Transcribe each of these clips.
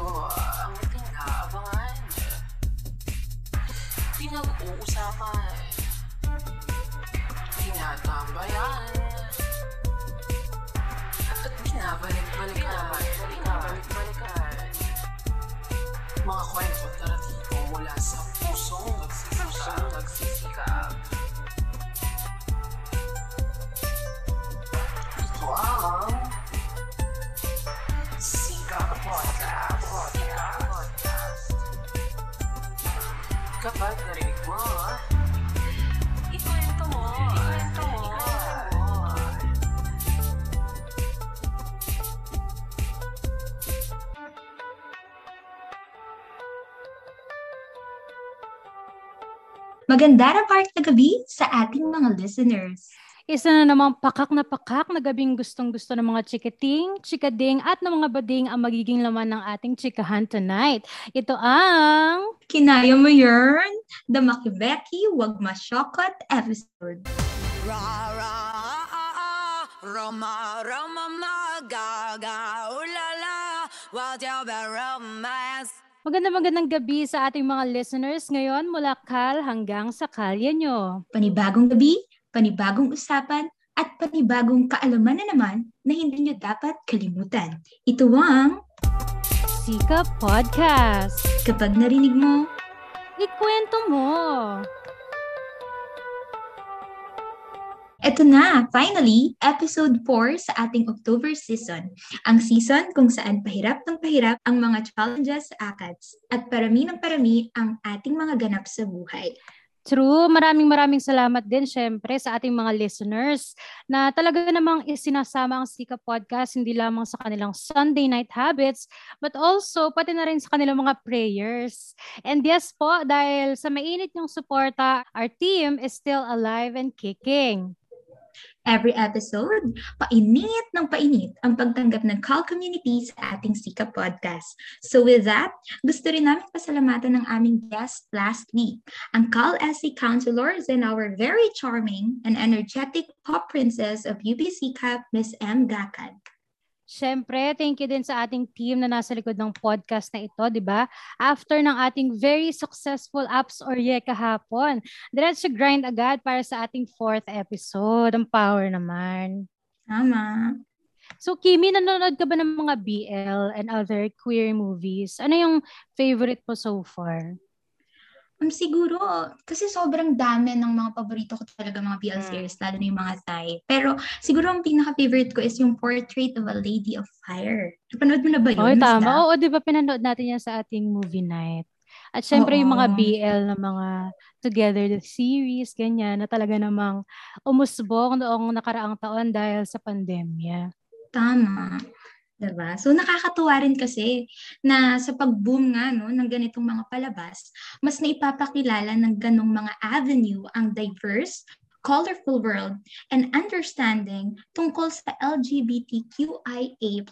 ito ang tinaabangan. Pinag-uusapan. Tinatambayan. At binabalik-balikan. Binabalik-balikan. Mga kwento at naratibo mula sa pusong nagsisikap. nagsisikap. Maganda na part na gabi sa ating mga listeners. Isa na namang pakak na pakak na gabing gustong-gusto ng mga chikating, chikading at ng mga bading ang magiging laman ng ating chikahan tonight. Ito ang... Kinaya mo yun? The Makibeki Wag Masyokot episode. Ra ra ah ah Roma Roma magaga romance Maganda magandang gabi sa ating mga listeners ngayon mula Kal hanggang sa kalye nyo. Panibagong gabi, panibagong usapan, at panibagong kaalaman na naman na hindi nyo dapat kalimutan. Ito ang Sika Podcast. kapag narinig mo, Ikwento mo. Ito na, finally, episode 4 sa ating October season. Ang season kung saan pahirap ng pahirap ang mga challenges sa ACADS at parami ng parami ang ating mga ganap sa buhay. True, maraming maraming salamat din syempre sa ating mga listeners na talaga namang isinasama ang Sika Podcast hindi lamang sa kanilang Sunday night habits but also pati na rin sa kanilang mga prayers. And yes po, dahil sa mainit yung suporta, our team is still alive and kicking. Every episode, painit ng painit ang pagtanggap ng call community sa ating Sika Podcast. So with that, gusto rin namin pasalamatan ng aming guest last week, ang Call SC counselors and our very charming and energetic pop princess of UBC Cup, Miss M. Gakad. Syempre, thank you din sa ating team na nasa likod ng podcast na ito, di ba? After ng ating very successful apps or ye kahapon, diretso grind agad para sa ating fourth episode. Ang power naman. Tama. So, Kimi, nanonood ka ba ng mga BL and other queer movies? Ano yung favorite mo so far? Um, siguro, kasi sobrang dami ng mga paborito ko talaga mga BL Mm. series, lalo na yung mga Thai. Pero siguro ang pinaka-favorite ko is yung Portrait of a Lady of Fire. Napanood mo na ba yun? Miss tama. Oo, di ba pinanood natin yan sa ating movie night? At syempre yung mga Oo. BL na mga Together the series, ganyan, na talaga namang umusbong noong nakaraang taon dahil sa pandemya. Tama. Diba? So nakakatuwa rin kasi na sa pag-boom nga no, ng ganitong mga palabas, mas naipapakilala ng ganong mga avenue ang diverse, colorful world, and understanding tungkol sa LGBTQIA++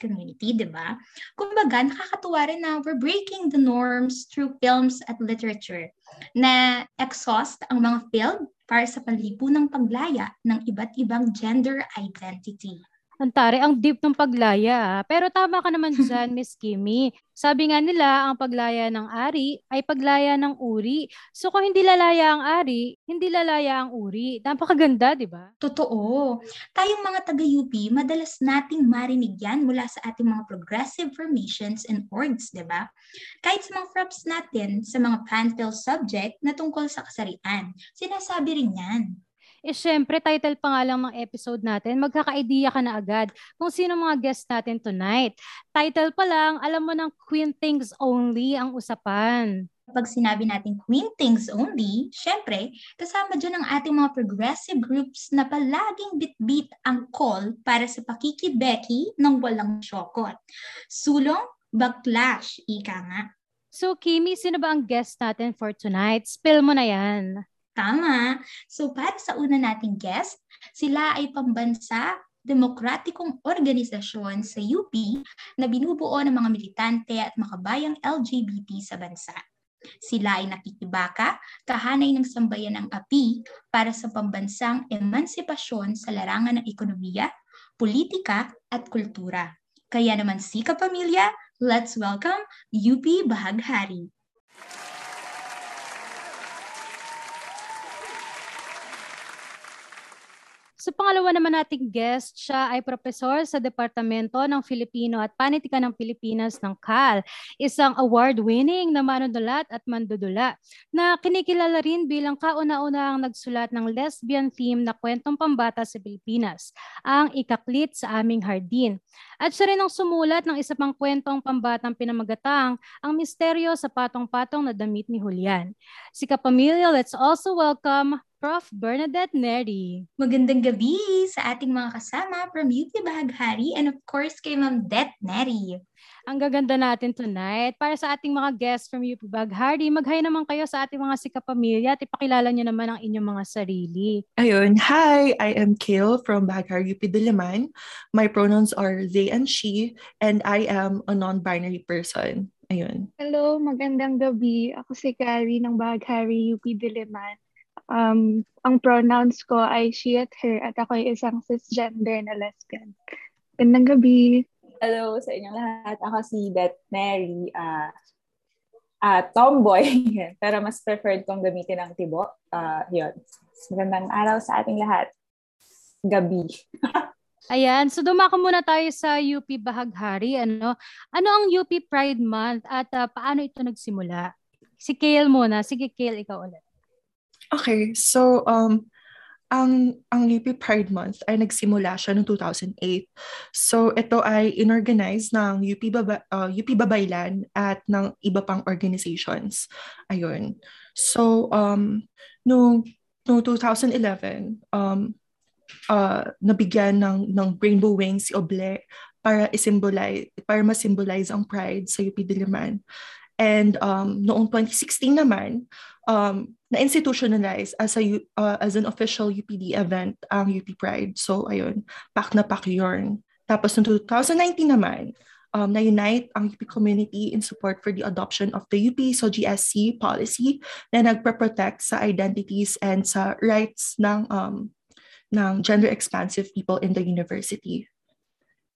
community, di ba? Kumbaga, nakakatuwa rin na we're breaking the norms through films at literature na exhaust ang mga field para sa panlipunang paglaya ng iba't ibang gender identity. Antare, ang deep ng paglaya. ah. Pero tama ka naman dyan, Miss Kimi. Sabi nga nila, ang paglaya ng ari ay paglaya ng uri. So kung hindi lalaya ang ari, hindi lalaya ang uri. Napakaganda, di ba? Totoo. Tayong mga taga-UP, madalas nating marinig yan mula sa ating mga progressive formations and orgs, di ba? Kahit sa mga props natin sa mga pantel subject na tungkol sa kasarian, sinasabi rin yan. Eh syempre, title pa nga lang ng episode natin, magkaka-idea ka na agad kung sino mga guest natin tonight. Title pa lang, alam mo ng Queen Things Only ang usapan. Pag sinabi natin Queen Things Only, syempre, kasama dyan ang ating mga progressive groups na palaging bit-bit ang call para sa pakikibeki ng walang syokot. Sulong, backlash, ika nga. So Kimi, sino ba ang guest natin for tonight? Spill mo na yan. Tama. So para sa una nating guest, sila ay pambansa demokratikong organisasyon sa UP na binubuo ng mga militante at makabayang LGBT sa bansa. Sila ay nakikibaka, kahanay ng sambayan ng API para sa pambansang emansipasyon sa larangan ng ekonomiya, politika at kultura. Kaya naman si kapamilya, Let's welcome UP Bahaghari. Sa pangalawa naman nating guest, siya ay profesor sa Departamento ng Filipino at Panitikan ng Pilipinas ng CAL, isang award-winning na manunulat at mandudula na kinikilala rin bilang kauna-unahang nagsulat ng lesbian theme na kwentong pambata sa Pilipinas, ang Ikaklit sa Aming Hardin. At siya rin ang sumulat ng isa pang kwentong pambatang pinamagatang ang misteryo sa patong-patong na damit ni Julian. Si Kapamilya, let's also welcome Prof. Bernadette Neri. Magandang gabi sa ating mga kasama from UP Bahaghari and of course kay Ma'am Det Neri. Ang gaganda natin tonight. Para sa ating mga guests from UP Baghari, mag-hi naman kayo sa ating mga sikapamilya at ipakilala nyo naman ang inyong mga sarili. Ayun, hi, I am Kale from Baghar UP Diliman. My pronouns are they and she, and I am a non-binary person. Ayun. Hello, magandang gabi. Ako si Carrie ng Baghari UP Diliman. Um, ang pronouns ko ay she at her at ako ay isang cisgender na lesbian. Magandang gabi. Hello sa inyong lahat. Ako si Beth Mary. Uh, uh, tomboy. Pero mas preferred kong gamitin ang tibo. Uh, yun. Magandang araw sa ating lahat. Gabi. Ayan, so dumako muna tayo sa UP Bahaghari. Ano, ano ang UP Pride Month at uh, paano ito nagsimula? Si Kale muna. Sige, Kale, ikaw ulit. Okay, so um, ang ang UP Pride Month ay nagsimula siya noong 2008. So ito ay inorganize ng UP Baba, uh, UP Babaylan at ng iba pang organizations. Ayun. So um no no 2011 um uh, nabigyan ng ng Rainbow Wings si Oble para i-symbolize para ma-symbolize ang pride sa UP Diliman. And um, noong 2016 naman, um, na-institutionalize as, a, uh, as an official UPD event ang UP Pride. So, ayun, pak na pak yun. Tapos noong 2019 naman, um, na-unite ang UP community in support for the adoption of the UP so GSC policy na nagpro-protect sa identities and sa rights ng um, ng gender-expansive people in the university.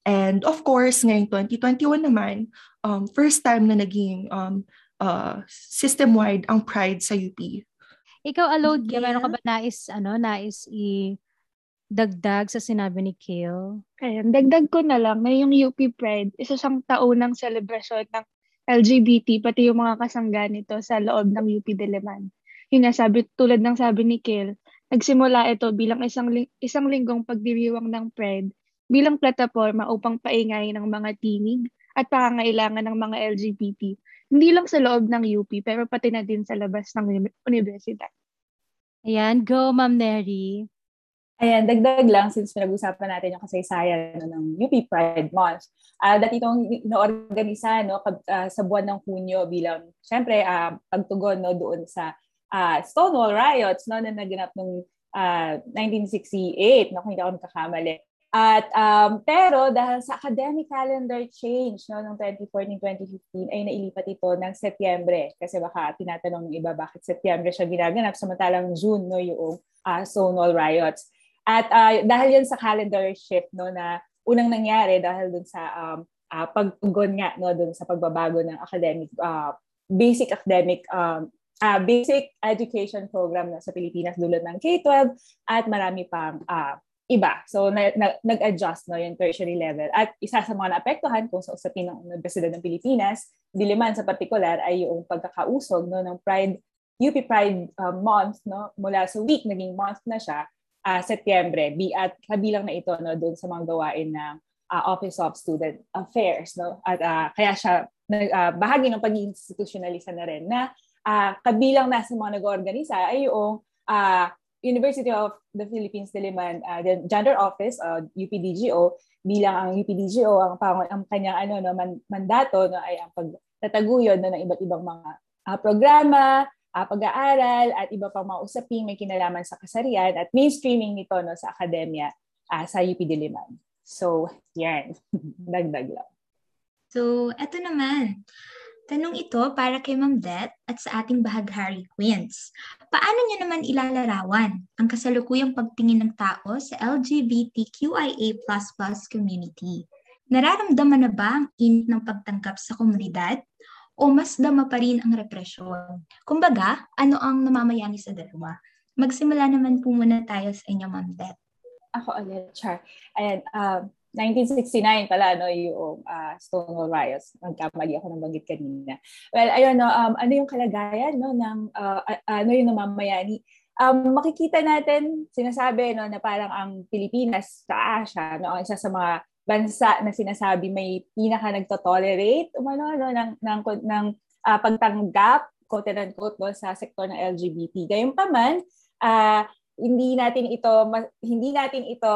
And of course, ngayong 2021 naman, um, first time na naging um, uh, system-wide ang Pride sa UP. Ikaw, Alod, Yeah. meron ka ba nais, ano, nais i dagdag sa sinabi ni Kale? Kaya, dagdag ko na lang na yung UP Pride, isa siyang taunang selebrasyon ng LGBT, pati yung mga kasangga nito sa loob ng UP Diliman. Yun nga, sabi, tulad ng sabi ni Kale, nagsimula ito bilang isang, ling- isang linggong pagdiriwang ng Pride bilang plataforma upang paingay ng mga tinig at pangangailangan ng mga LGBT. Hindi lang sa loob ng UP, pero pati na din sa labas ng uni- universidad. Ayan, go, Ma'am Neri. Ayan, dagdag lang since pinag-usapan natin yung kasaysayan no, ng UP Pride Month. Uh, dati itong inoorganisa no, kab- ah, sa buwan ng Hunyo bilang, syempre, uh, pagtugon no, doon sa ah, Stonewall riots no, na naganap noong 1968, no, kung hindi ako nagkakamali. At um, pero dahil sa academic calendar change no noong 2014-2015 ay nailipat ito ng Setyembre kasi baka tinatanong ng iba bakit Setyembre siya ginaganap samantalang June no yung uh, Stonewall riots. At uh, dahil yan sa calendar shift no na unang nangyari dahil dun sa um, uh, pagtugon nga no dun sa pagbabago ng academic uh, basic academic um, uh, basic education program na sa Pilipinas dulot ng K-12 at marami pang uh, iba. So, na, na, nag-adjust no, yung tertiary level. At isa sa mga naapektuhan kung sa usapin ng Universidad ng Pilipinas, Diliman sa particular, ay yung pagkakausog no, ng Pride, UP Pride uh, Month, no, mula sa week, naging month na siya, uh, Setyembre. Bi, at kabilang na ito no, doon sa mga gawain ng uh, Office of Student Affairs. No? At uh, kaya siya uh, bahagi ng pag-institutionalisa na rin na uh, kabilang na sa mga nag-organisa ay yung uh, University of the Philippines Diliman uh, the Gender Office uh, UPDGO bilang ang UPDGO ang pang, ang kanyang ano no man, mandato no ay ang pagtataguyod no, ng iba't ibang mga uh, programa, uh, pag-aaral at iba pang mga usaping may kinalaman sa kasarian at mainstreaming nito no sa akademya uh, sa UP Diliman. So, yan. Dagdag lang. So, eto naman. Tanong ito para kay Ma'am Det at sa ating Bahaghari Queens. Paano niyo naman ilalarawan ang kasalukuyang pagtingin ng tao sa LGBTQIA++ community? Nararamdaman na ba ang init ng pagtangkap sa komunidad? O mas dama pa rin ang represyon? Kumbaga, ano ang namamayani sa dalawa? Magsimula naman po muna tayo sa inyo, Ma'am Beth. Ako ulit, Char. Ayan, um, 1969 pala, no, yung uh, Stonewall Riots. Nagkamali ako ng banggit kanina. Well, ayun, no, um, ano yung kalagayan, no, ng, uh, ano yung namamayani? Um, makikita natin, sinasabi, no, na parang ang Pilipinas sa Asia, no, ang isa sa mga bansa na sinasabi may pinaka nagto-tolerate umano no ng ng ng uh, pagtanggap quote and unquote no, sa sektor ng LGBT. Gayunpaman, uh, hindi natin ito hindi natin ito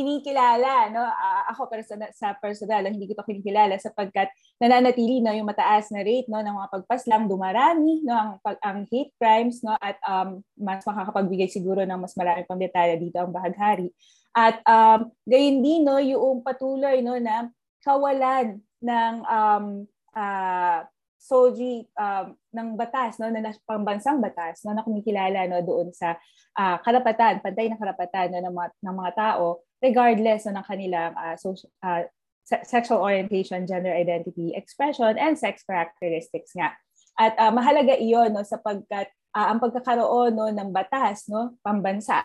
kinikilala no? Ako personal sa personal hindi ko ito kinikilala sapagkat nananatili no yung mataas na rate no ng mga pagpaslang dumarami no ang pag, ang hate crimes no at um, mas makakapagbigay siguro ng mas marami pang detalye dito ang bahaghari. At um, gayon din no yung patuloy no na kawalan ng um, uh, SOGI um, ng batas, no, na pambansang batas, no, na kumikilala no, doon sa uh, karapatan, pantay na karapatan no, ng, mga, ng mga tao, regardless no, ng kanilang uh, social, uh, sexual orientation, gender identity, expression, and sex characteristics nga. At uh, mahalaga iyon no, sapagkat uh, ang pagkakaroon no, ng batas no, pambansa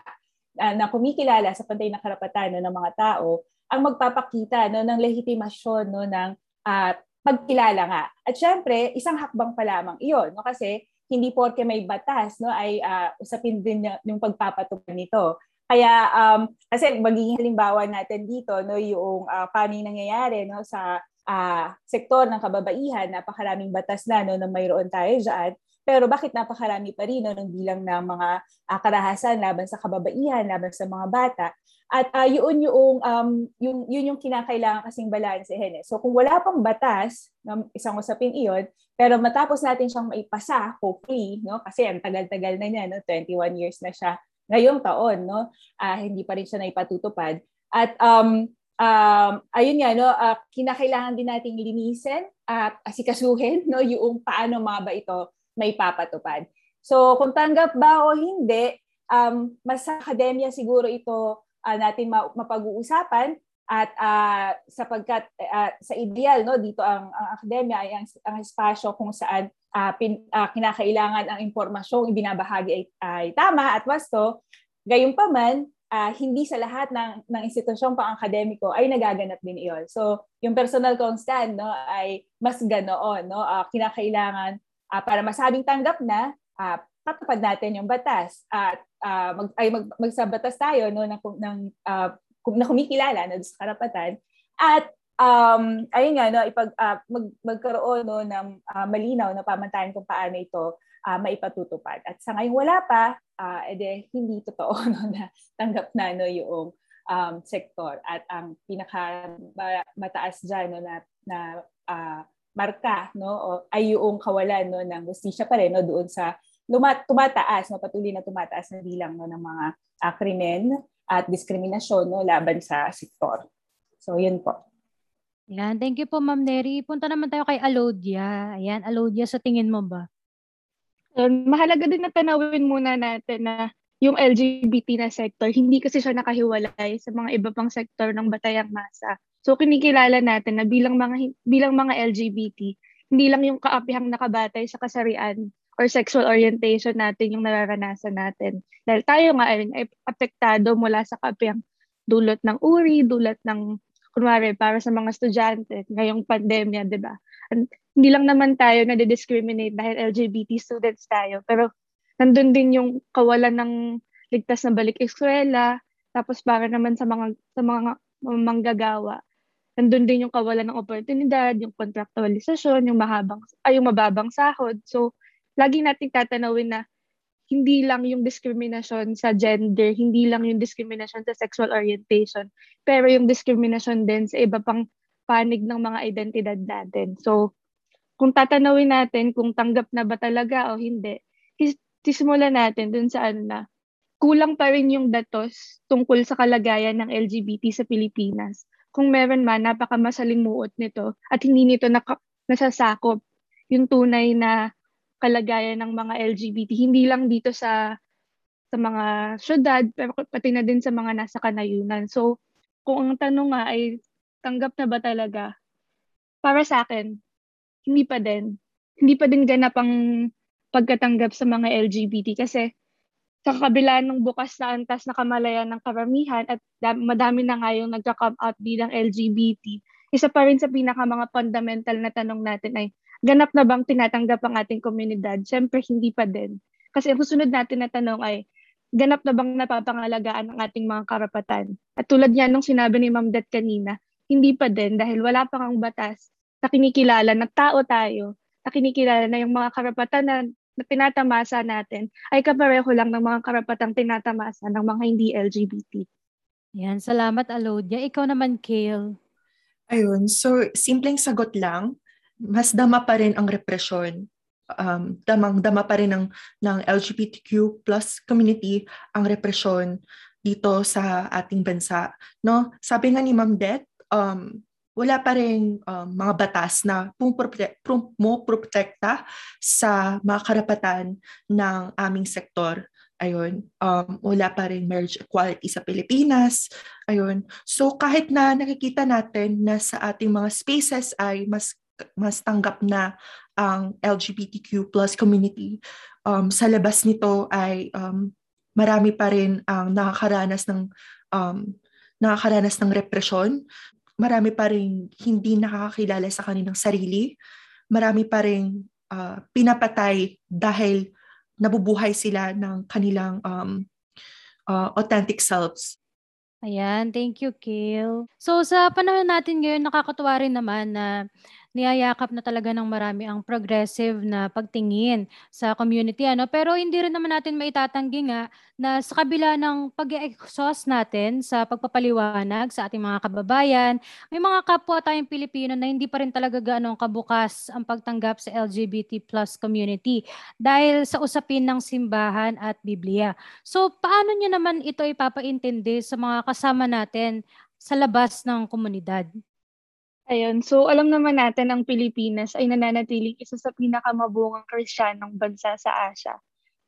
uh, na kumikilala sa pantay na karapatan no, ng mga tao ang magpapakita no, ng legitimasyon no, ng uh, pagkilala nga. At syempre, isang hakbang pa lamang iyon, no? kasi hindi porke may batas no ay uh, usapin din yung pagpapatupad nito. Kaya um, kasi magiging halimbawa natin dito no yung uh, paano yung nangyayari no sa uh, sektor ng kababaihan, napakaraming batas na no na mayroon tayo diyan. Pero bakit napakarami pa rin no, ng bilang ng mga uh, karahasan laban sa kababaihan, laban sa mga bata? At uh, yun yung um yung yun yung kinakailangan kasing balansehin eh. So kung wala pang batas, no, isang usapin iyon, pero matapos natin siyang maipasa, hopefully, no, kasi ang tagal-tagal na niya, no, 21 years na siya ngayong taon, no, uh, hindi pa rin siya naipatutupad. At um um ayun nga no, uh, kinakailangan din nating linisin at asikasuhin no yung paano mga ba ito may papatupad. So kung tanggap ba o hindi, um mas sa akademya siguro ito uh, natin ma- mapag-uusapan at uh, sapagkat uh, sa ideal no dito ang, ang akademya ay ang, ang espasyo kung saan uh, pin, uh, kinakailangan ang impormasyong ibinabahagi ay, ay tama at wasto. Gayunpaman uh, hindi sa lahat ng ng institusyong pang-akademiko ay nagaganap din iyon. So yung personal kong no ay mas ganoon no uh, kinakailangan uh, para masabing tanggap na uh, patupad natin yung batas at uh, mag, ay mag, magsabatas tayo no ng, ng uh, na kumikilala na sa karapatan. At um ayun nga no ipag uh, mag, magkaroon no ng uh, malinaw na pamantayan kung paano ito uh, maipatutupad at sa ngayon wala pa uh, ede hindi totoo no na tanggap na no yung um, sektor at ang pinaka mataas diyan no na na uh, marka no ay yung kawalan no ng justisya pa rin no doon sa lumat, tumataas, no, patuloy na tumataas na bilang no, ng mga uh, krimen at diskriminasyon no, laban sa sektor. So, yun po. Yan. Thank you po, Ma'am Neri. Punta naman tayo kay Alodia. Ayan, Alodia, sa tingin mo ba? Um, mahalaga din na tanawin muna natin na yung LGBT na sector, hindi kasi siya nakahiwalay sa mga iba pang sektor ng batayang masa. So kinikilala natin na bilang mga bilang mga LGBT, hindi lang yung kaapihang nakabatay sa kasarian or sexual orientation natin yung nararanasan natin. Dahil tayo nga ay, apektado mula sa kapiyang dulot ng uri, dulot ng, kunwari, para sa mga estudyante, ngayong pandemya, di ba? Hindi lang naman tayo na discriminate dahil LGBT students tayo, pero nandun din yung kawalan ng ligtas na balik eskwela, tapos para naman sa mga sa mga manggagawa, nandun din yung kawalan ng oportunidad, yung contractualisasyon, yung mahabang ay yung mababang sahod. So lagi nating tatanawin na hindi lang yung discrimination sa gender, hindi lang yung discrimination sa sexual orientation, pero yung discrimination din sa iba pang panig ng mga identidad natin. So, kung tatanawin natin kung tanggap na ba talaga o hindi, sisimulan natin dun sa ano na, kulang pa rin yung datos tungkol sa kalagayan ng LGBT sa Pilipinas. Kung meron man, napakamasalimuot nito at hindi nito naka, nasasakop yung tunay na kalagayan ng mga LGBT hindi lang dito sa sa mga syudad pati na din sa mga nasa kanayunan. So kung ang tanong nga ay tanggap na ba talaga? Para sa akin, hindi pa din. Hindi pa din ganap ang pagkatanggap sa mga LGBT kasi sa kabila ng bukas na antas na kamalayan ng karamihan at madami na nga yung nagka-come out bilang LGBT, isa pa rin sa pinaka mga fundamental na tanong natin ay ganap na bang tinatanggap ang ating komunidad? Siyempre, hindi pa din. Kasi ang susunod natin na tanong ay, ganap na bang napapangalagaan ang ating mga karapatan? At tulad niya nung sinabi ni Ma'am Det kanina, hindi pa din dahil wala pa kang batas na kinikilala na tao tayo, na kinikilala na yung mga karapatan na na tinatamasa natin ay kapareho lang ng mga karapatang tinatamasa ng mga hindi LGBT. Yan, salamat Alodia. Ikaw naman, Kale. Ayun, so simpleng sagot lang, mas dama pa rin ang represyon. Um, damang-dama pa rin ng, ng LGBTQ plus community ang represyon dito sa ating bansa. No? Sabi nga ni Ma'am Det, um, wala pa rin um, mga batas na pumoprotekta sa mga karapatan ng aming sektor. Ayun, um, wala pa rin marriage equality sa Pilipinas. Ayun. So kahit na nakikita natin na sa ating mga spaces ay mas mas tanggap na ang LGBTQ plus community, um, sa labas nito ay um, marami pa rin ang nakakaranas ng um, nakakaranas ng represyon marami pa rin hindi nakakakilala sa kanilang sarili. Marami pa rin uh, pinapatay dahil nabubuhay sila ng kanilang um, uh, authentic selves. Ayan, thank you, Kale. So sa panahon natin ngayon, nakakatuwa rin naman na niyayakap na talaga ng marami ang progressive na pagtingin sa community. Ano? Pero hindi rin naman natin maitatanggi nga na sa kabila ng pag-exhaust natin sa pagpapaliwanag sa ating mga kababayan, may mga kapwa tayong Pilipino na hindi pa rin talaga gaano kabukas ang pagtanggap sa LGBT plus community dahil sa usapin ng simbahan at Biblia. So paano nyo naman ito ipapaintindi sa mga kasama natin sa labas ng komunidad? Ayun, so alam naman natin ang Pilipinas ay nananatiling isa sa pinakamabungang Kristiyanong bansa sa Asia.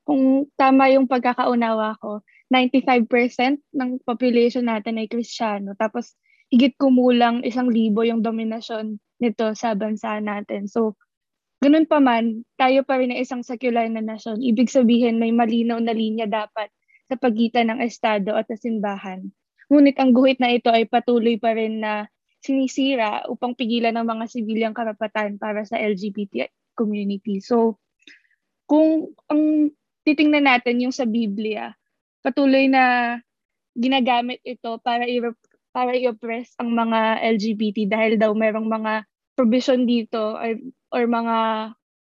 Kung tama yung pagkakaunawa ko, 95% ng population natin ay Kristiyano. Tapos higit kumulang isang libo yung dominasyon nito sa bansa natin. So, ganun pa man, tayo pa rin ay isang secular na nasyon. Ibig sabihin, may malinaw na linya dapat sa pagitan ng Estado at simbahan. Ngunit ang guhit na ito ay patuloy pa rin na sinisira upang pigilan ng mga sibilyang karapatan para sa LGBT community. So, kung ang titingnan natin yung sa Biblia, patuloy na ginagamit ito para i para i-oppress ang mga LGBT dahil daw merong mga provision dito or, or mga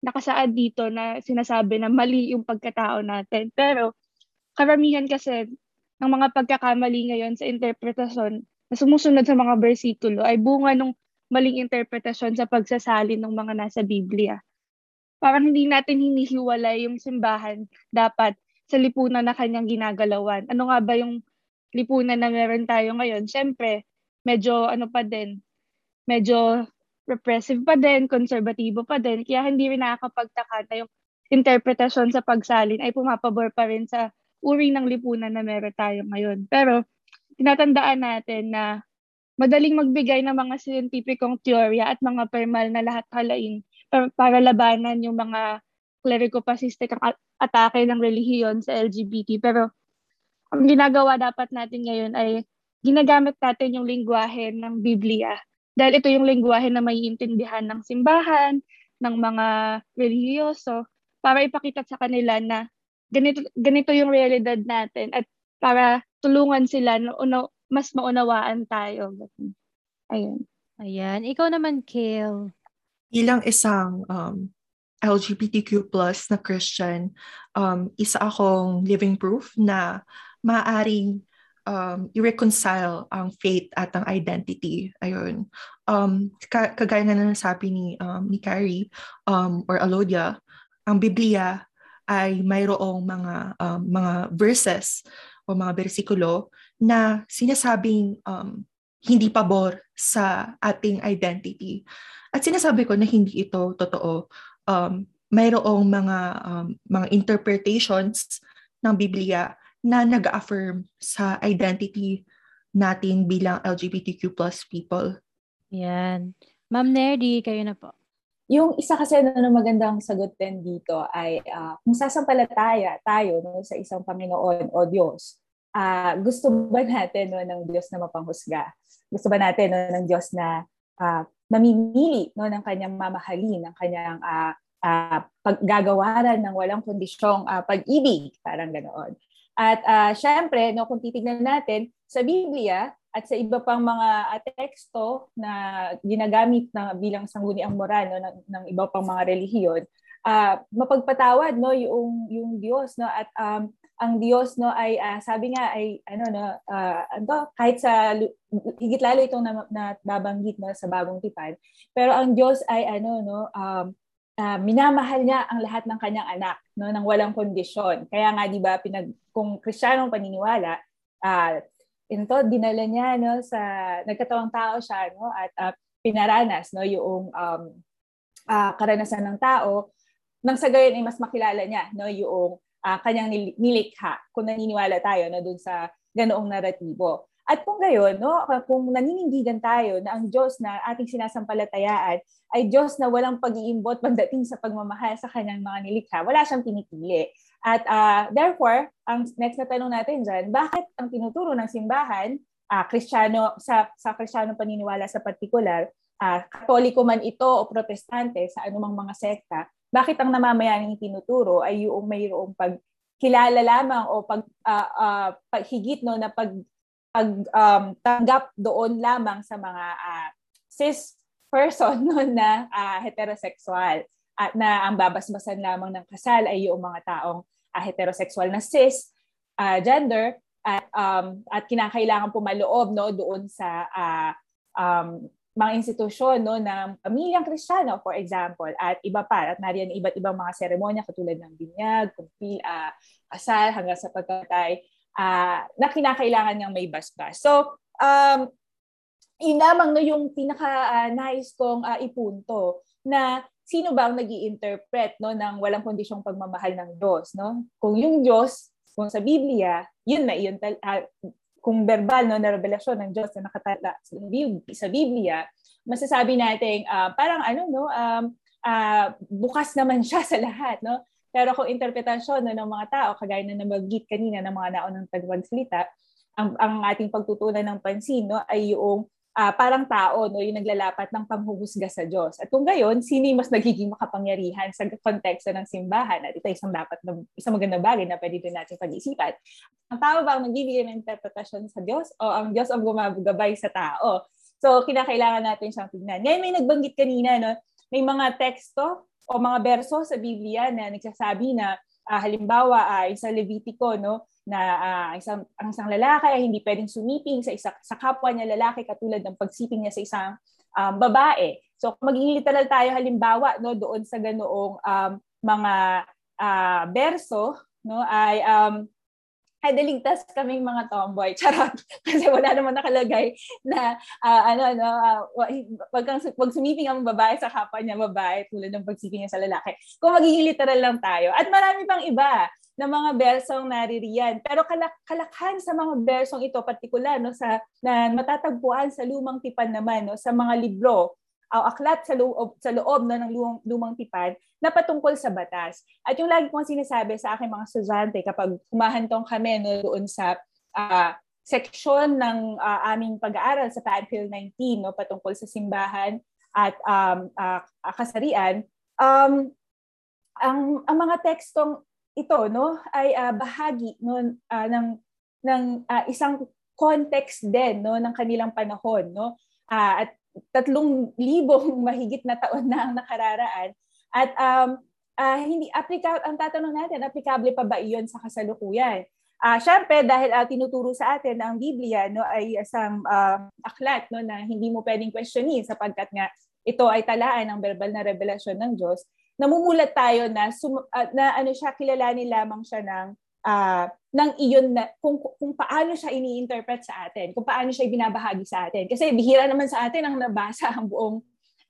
nakasaad dito na sinasabi na mali yung pagkatao natin. Pero karamihan kasi ng mga pagkakamali ngayon sa interpretasyon na sumusunod sa mga bersikulo ay bunga ng maling interpretasyon sa pagsasalin ng mga nasa Biblia. Parang hindi natin hinihiwalay yung simbahan dapat sa lipunan na kanyang ginagalawan. Ano nga ba yung lipunan na meron tayo ngayon? Siyempre, medyo ano pa din, medyo repressive pa din, konserbatibo pa din, kaya hindi rin nakakapagtaka na yung interpretasyon sa pagsalin ay pumapabor pa rin sa uri ng lipunan na meron tayo ngayon. Pero tinatandaan natin na madaling magbigay ng mga scientificong teorya at mga permal na lahat halain para labanan yung mga clerico-fascistic atake ng relihiyon sa LGBT. Pero ang ginagawa dapat natin ngayon ay ginagamit natin yung lingwahe ng Biblia. Dahil ito yung lingwahe na may intindihan ng simbahan, ng mga relihiyoso, para ipakita sa kanila na ganito, ganito yung realidad natin at para tulungan sila na una, mas maunawaan tayo. Ayun. Ayan. Ikaw naman, Kale. Bilang isang um, LGBTQ plus na Christian, um, isa akong living proof na maaring um, i-reconcile ang faith at ang identity. Ayun. Um, kagaya na nasabi ni, um, ni Carrie um, or Alodia, ang Biblia ay mayroong mga um, mga verses o mga bersikulo na sinasabing um, hindi pabor sa ating identity. At sinasabi ko na hindi ito totoo. Um, mayroong mga um, mga interpretations ng Biblia na nag-affirm sa identity natin bilang LGBTQ plus people. Yan. Ma'am Nerdy, kayo na po. Yung isa kasi na, na magandang sagot din dito ay uh, kung sasampalataya tayo no, sa isang Panginoon o Diyos, uh, gusto ba natin no, ng Diyos na mapanghusga? Gusto ba natin no, ng Diyos na uh, mamimili no, ng kanyang mamahalin, ng kanyang uh, uh, paggagawaran ng walang kondisyong uh, pag-ibig, parang ganoon. At uh, syempre, no, kung titignan natin sa Biblia, at sa iba pang mga teksto na ginagamit na bilang sangguniang moral no, ng, ng iba pang mga relihiyon, uh, mapagpatawad no yung yung Diyos no at um, ang Diyos no ay uh, sabi nga ay ano no uh, ano kahit sa higit lalo itong na, na no sa bagong tipan pero ang Diyos ay ano no um, uh, minamahal niya ang lahat ng kanyang anak no nang walang kondisyon. Kaya nga di ba pinag kung kristyanong paniniwala uh, ito dinala niya no sa nagkatawang tao siya no at uh, pinaranas no yung um, uh, karanasan ng tao nang sa gayon ay mas makilala niya no yung uh, kanyang nilikha kung naniniwala tayo no dun sa ganoong naratibo. At kung gayon, no, kung naninindigan tayo na ang Diyos na ating sinasampalatayaan ay Diyos na walang pag-iimbot pagdating sa pagmamahal sa kanyang mga nilikha, wala siyang pinipili. At uh, therefore, ang next na tanong natin dyan, bakit ang tinuturo ng simbahan, uh, kristyano, sa, sa kristyano paniniwala sa particular, uh, katoliko man ito o protestante sa anumang mga sekta, bakit ang namamayaning tinuturo ay yung mayroong pagkilala lamang o pag, uh, uh, paghigit no, na pag, pag um, tanggap doon lamang sa mga uh, cis person no, na uh, heterosexual at na ang babasbasan lamang ng kasal ay yung mga taong uh, heterosexual na cis uh, gender at um, at kinakailangan pumaloob no doon sa uh, um, mga institusyon no ng pamilyang Kristiyano for example at iba pa at nariyan iba't ibang mga seremonya katulad ng binyag, kumpil, uh, kasal hanggang sa pagkatay uh, na kinakailangan niyang may basbas. So um yun lamang no yung pinaka uh, nais kong uh, ipunto na sino ba ang nag interpret no, ng walang kondisyong pagmamahal ng Diyos. No? Kung yung Diyos, kung sa Biblia, yun na, yun, uh, kung verbal no, na revelasyon ng Diyos na nakatala sa Biblia, masasabi natin uh, parang ano no um, uh, bukas naman siya sa lahat no pero kung interpretasyon no, ng mga tao kagaya na nabanggit kanina ng mga naunang tagapagsalita ang ang ating pagtutunan ng pansin no ay yung uh, parang tao no yung naglalapat ng panghuhusga sa Diyos. At kung gayon, sino mas nagiging makapangyarihan sa konteksto ng simbahan? At ito isang dapat na, isang magandang bagay na pwede din natin pag-isipan. Ang tao ba ang nagbibigay ng interpretasyon sa Diyos o ang Diyos ang gumagabay sa tao? So, kinakailangan natin siyang tignan. Ngayon may nagbanggit kanina, no, may mga teksto o mga berso sa Biblia na nagsasabi na uh, halimbawa uh, sa Levitico no na uh, isang ang isang lalaki ay hindi pwedeng sumiping sa isa sa kapwa niya lalaki katulad ng pagsiping niya sa isang um, babae. So magiging literal tayo halimbawa no doon sa ganoong um, mga uh, berso no ay um, ay daligtas kaming mga tomboy. Charot. Kasi wala naman nakalagay na uh, ano ano uh, wag kang wag sumiping ang babae sa kapwa niya babae tulad ng pagsiping niya sa lalaki. Kung magiging literal lang tayo. At marami pang iba na mga bersong naririyan. Pero kalak kalakhan sa mga bersong ito, partikular no, sa, na matatagpuan sa lumang tipan naman, no, sa mga libro o aklat sa loob, sa loob no, ng lumang, lumang tipan na patungkol sa batas. At yung lagi kong sinasabi sa aking mga estudyante kapag humahantong kami no, doon sa uh, seksyon ng uh, aming pag-aaral sa PADPhil 19 no, patungkol sa simbahan at um, uh, kasarian, um, ang, ang mga tekstong ito no? Ay uh, bahagi no? Uh, ng ng uh, isang context din no? Ng kanilang panahon no? Uh, at tatlong libong mahigit na taon na ang nakararaan. At um uh, hindi applicable ang tatanong natin applicable pa ba iyon sa kasalukuyan? Uh, syempre dahil uh, tinuturo sa atin ang Biblia no ay isang uh, aklat no na hindi mo pwedeng questionin sapagkat nga ito ay talaan ng verbal na revelasyon ng Diyos namumulat tayo na sum, uh, na ano siya kilalanin lamang siya ng uh, ng iyon na kung kung paano siya ini-interpret sa atin, kung paano siya binabahagi sa atin. Kasi bihira naman sa atin ang nabasa ang buong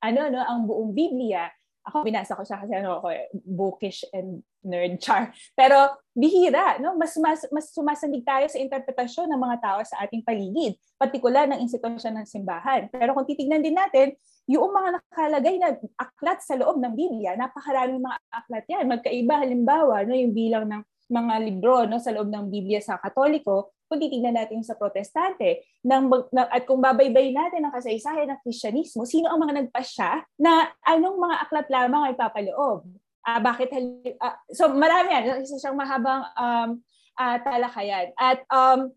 ano no, ang buong Biblia. Ako binasa ko siya kasi ano ako eh, bookish and nerd char. Pero bihira, no? Mas mas mas sumasandig tayo sa interpretasyon ng mga tao sa ating paligid, partikular ng institusyon ng simbahan. Pero kung titignan din natin, yung mga nakalagay na aklat sa loob ng Biblia, napakaraming mga aklat yan. Magkaiba halimbawa, no, yung bilang ng mga libro no sa loob ng Biblia sa Katoliko, kung titignan natin sa protestante, ng, ng, at kung babaybay natin ang kasaysayan ng Kristyanismo, sino ang mga nagpasya na anong mga aklat lamang ay papaloob? Uh, bakit, uh, so marami yan, isa siyang mahabang um, uh, talakayan. At um,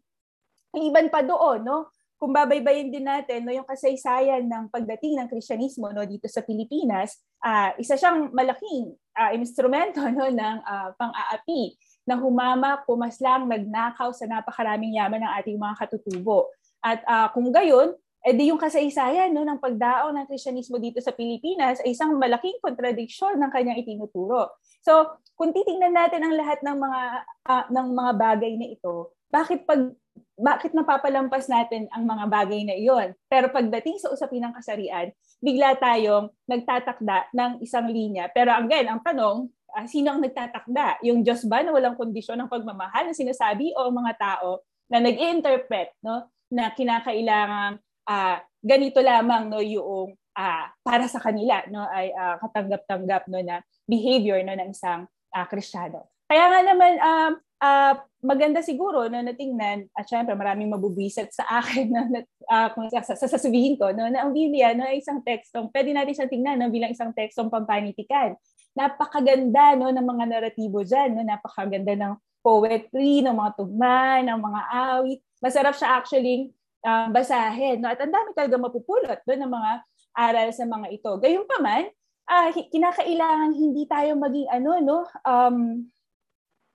iban pa doon, no? kung babaybayin din natin no yung kasaysayan ng pagdating ng Kristyanismo no dito sa Pilipinas, uh, isa siyang malaking uh, instrumento no ng uh, pang-aapi na humama, pumaslang, nagnakaw sa napakaraming yaman ng ating mga katutubo. At uh, kung gayon, edi yung kasaysayan no, ng pagdaong ng Kristyanismo dito sa Pilipinas ay isang malaking kontradiksyon ng kanyang itinuturo. So, kung titingnan natin ang lahat ng mga uh, ng mga bagay na ito, bakit pag bakit napapalampas natin ang mga bagay na iyon? Pero pagdating sa usapin ng kasarian, bigla tayong nagtatakda ng isang linya. Pero again, ang tanong, uh, sino ang nagtatakda? Yung Diyos ba na walang kondisyon ng pagmamahal na sinasabi o mga tao na nag-interpret no na kinakailangan uh, ganito lamang no yung uh, para sa kanila no ay uh, katanggap-tanggap no na behavior no ng isang uh, Kristiyano. Kaya nga naman um, uh, maganda siguro no natingnan at syempre maraming mabubwisit sa akin na uh, kung sasabihin ko no na ang Biblia no ay isang tekstong pwede natin siyang tingnan no, bilang isang tekstong pampanitikan napakaganda no ng mga naratibo diyan no? Napakaganda ng poetry ng mga tugma ng mga awit. Masarap siya actually um, basahin no? At ang dami talaga mapupulot no ng mga aral sa mga ito. Gayunpaman uh, kinakailangan hindi tayo maging ano no? Um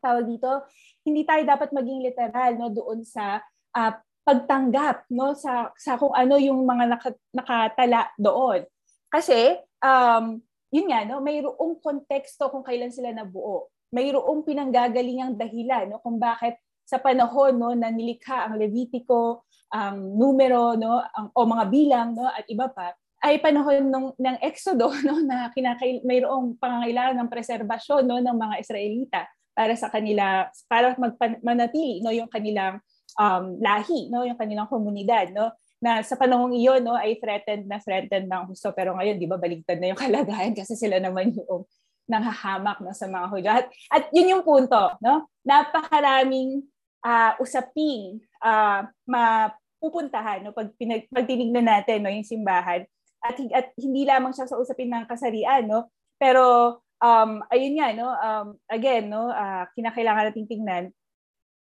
tawag dito hindi tayo dapat maging literal no doon sa uh, pagtanggap no? Sa sa kung ano yung mga naka, nakatala doon. Kasi um yun nga, no, mayroong konteksto kung kailan sila nabuo. Mayroong pinanggagalingang dahilan no, kung bakit sa panahon no, na nilikha ang Levitico, ang numero, no, ang, o mga bilang no, at iba pa, ay panahon ng, ng Exodo no, na kinakail, mayroong pangangailangan ng preserbasyon no, ng mga Israelita para sa kanila para magmanatili no yung kanilang um, lahi no yung kanilang komunidad no na sa panahong iyon no ay threatened na threatened ng Husto pero ngayon di ba baligtad na yung kalagayan kasi sila naman yung nanghahamak no sa mga Hudyo at, at yun yung punto no? Napakaraming uh, usaping uh, mapupuntahan no pag pinag, pag natin no yung simbahan. At, at hindi lamang siya sa usapin ng kasarian no? Pero um ayun nga no? Um again no? Uh, kinakailangan nating tingnan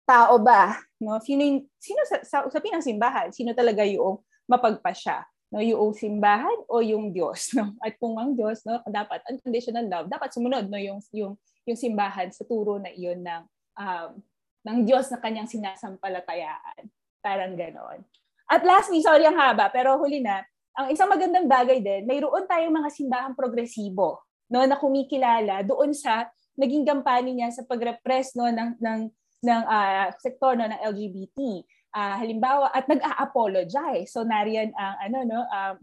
tao ba? No? Sino, yung, sino sa, sa usapin ng simbahan? Sino talaga yung mapagpasya? No, yung simbahan o yung Diyos, no? At kung ang Diyos, no, dapat unconditional love, dapat sumunod no yung yung yung simbahan sa turo na iyon ng um, ng Diyos na kanyang sinasampalatayaan. Parang ganoon. At lastly, sorry ang haba, pero huli na, ang isang magandang bagay din, mayroon tayong mga simbahang progresibo no na kumikilala doon sa naging gampani niya sa pagrepress no ng ng ng uh, sektor no, ng LGBT. Uh, ah, halimbawa, at nag-a-apologize. So, nariyan ang ano, no, um,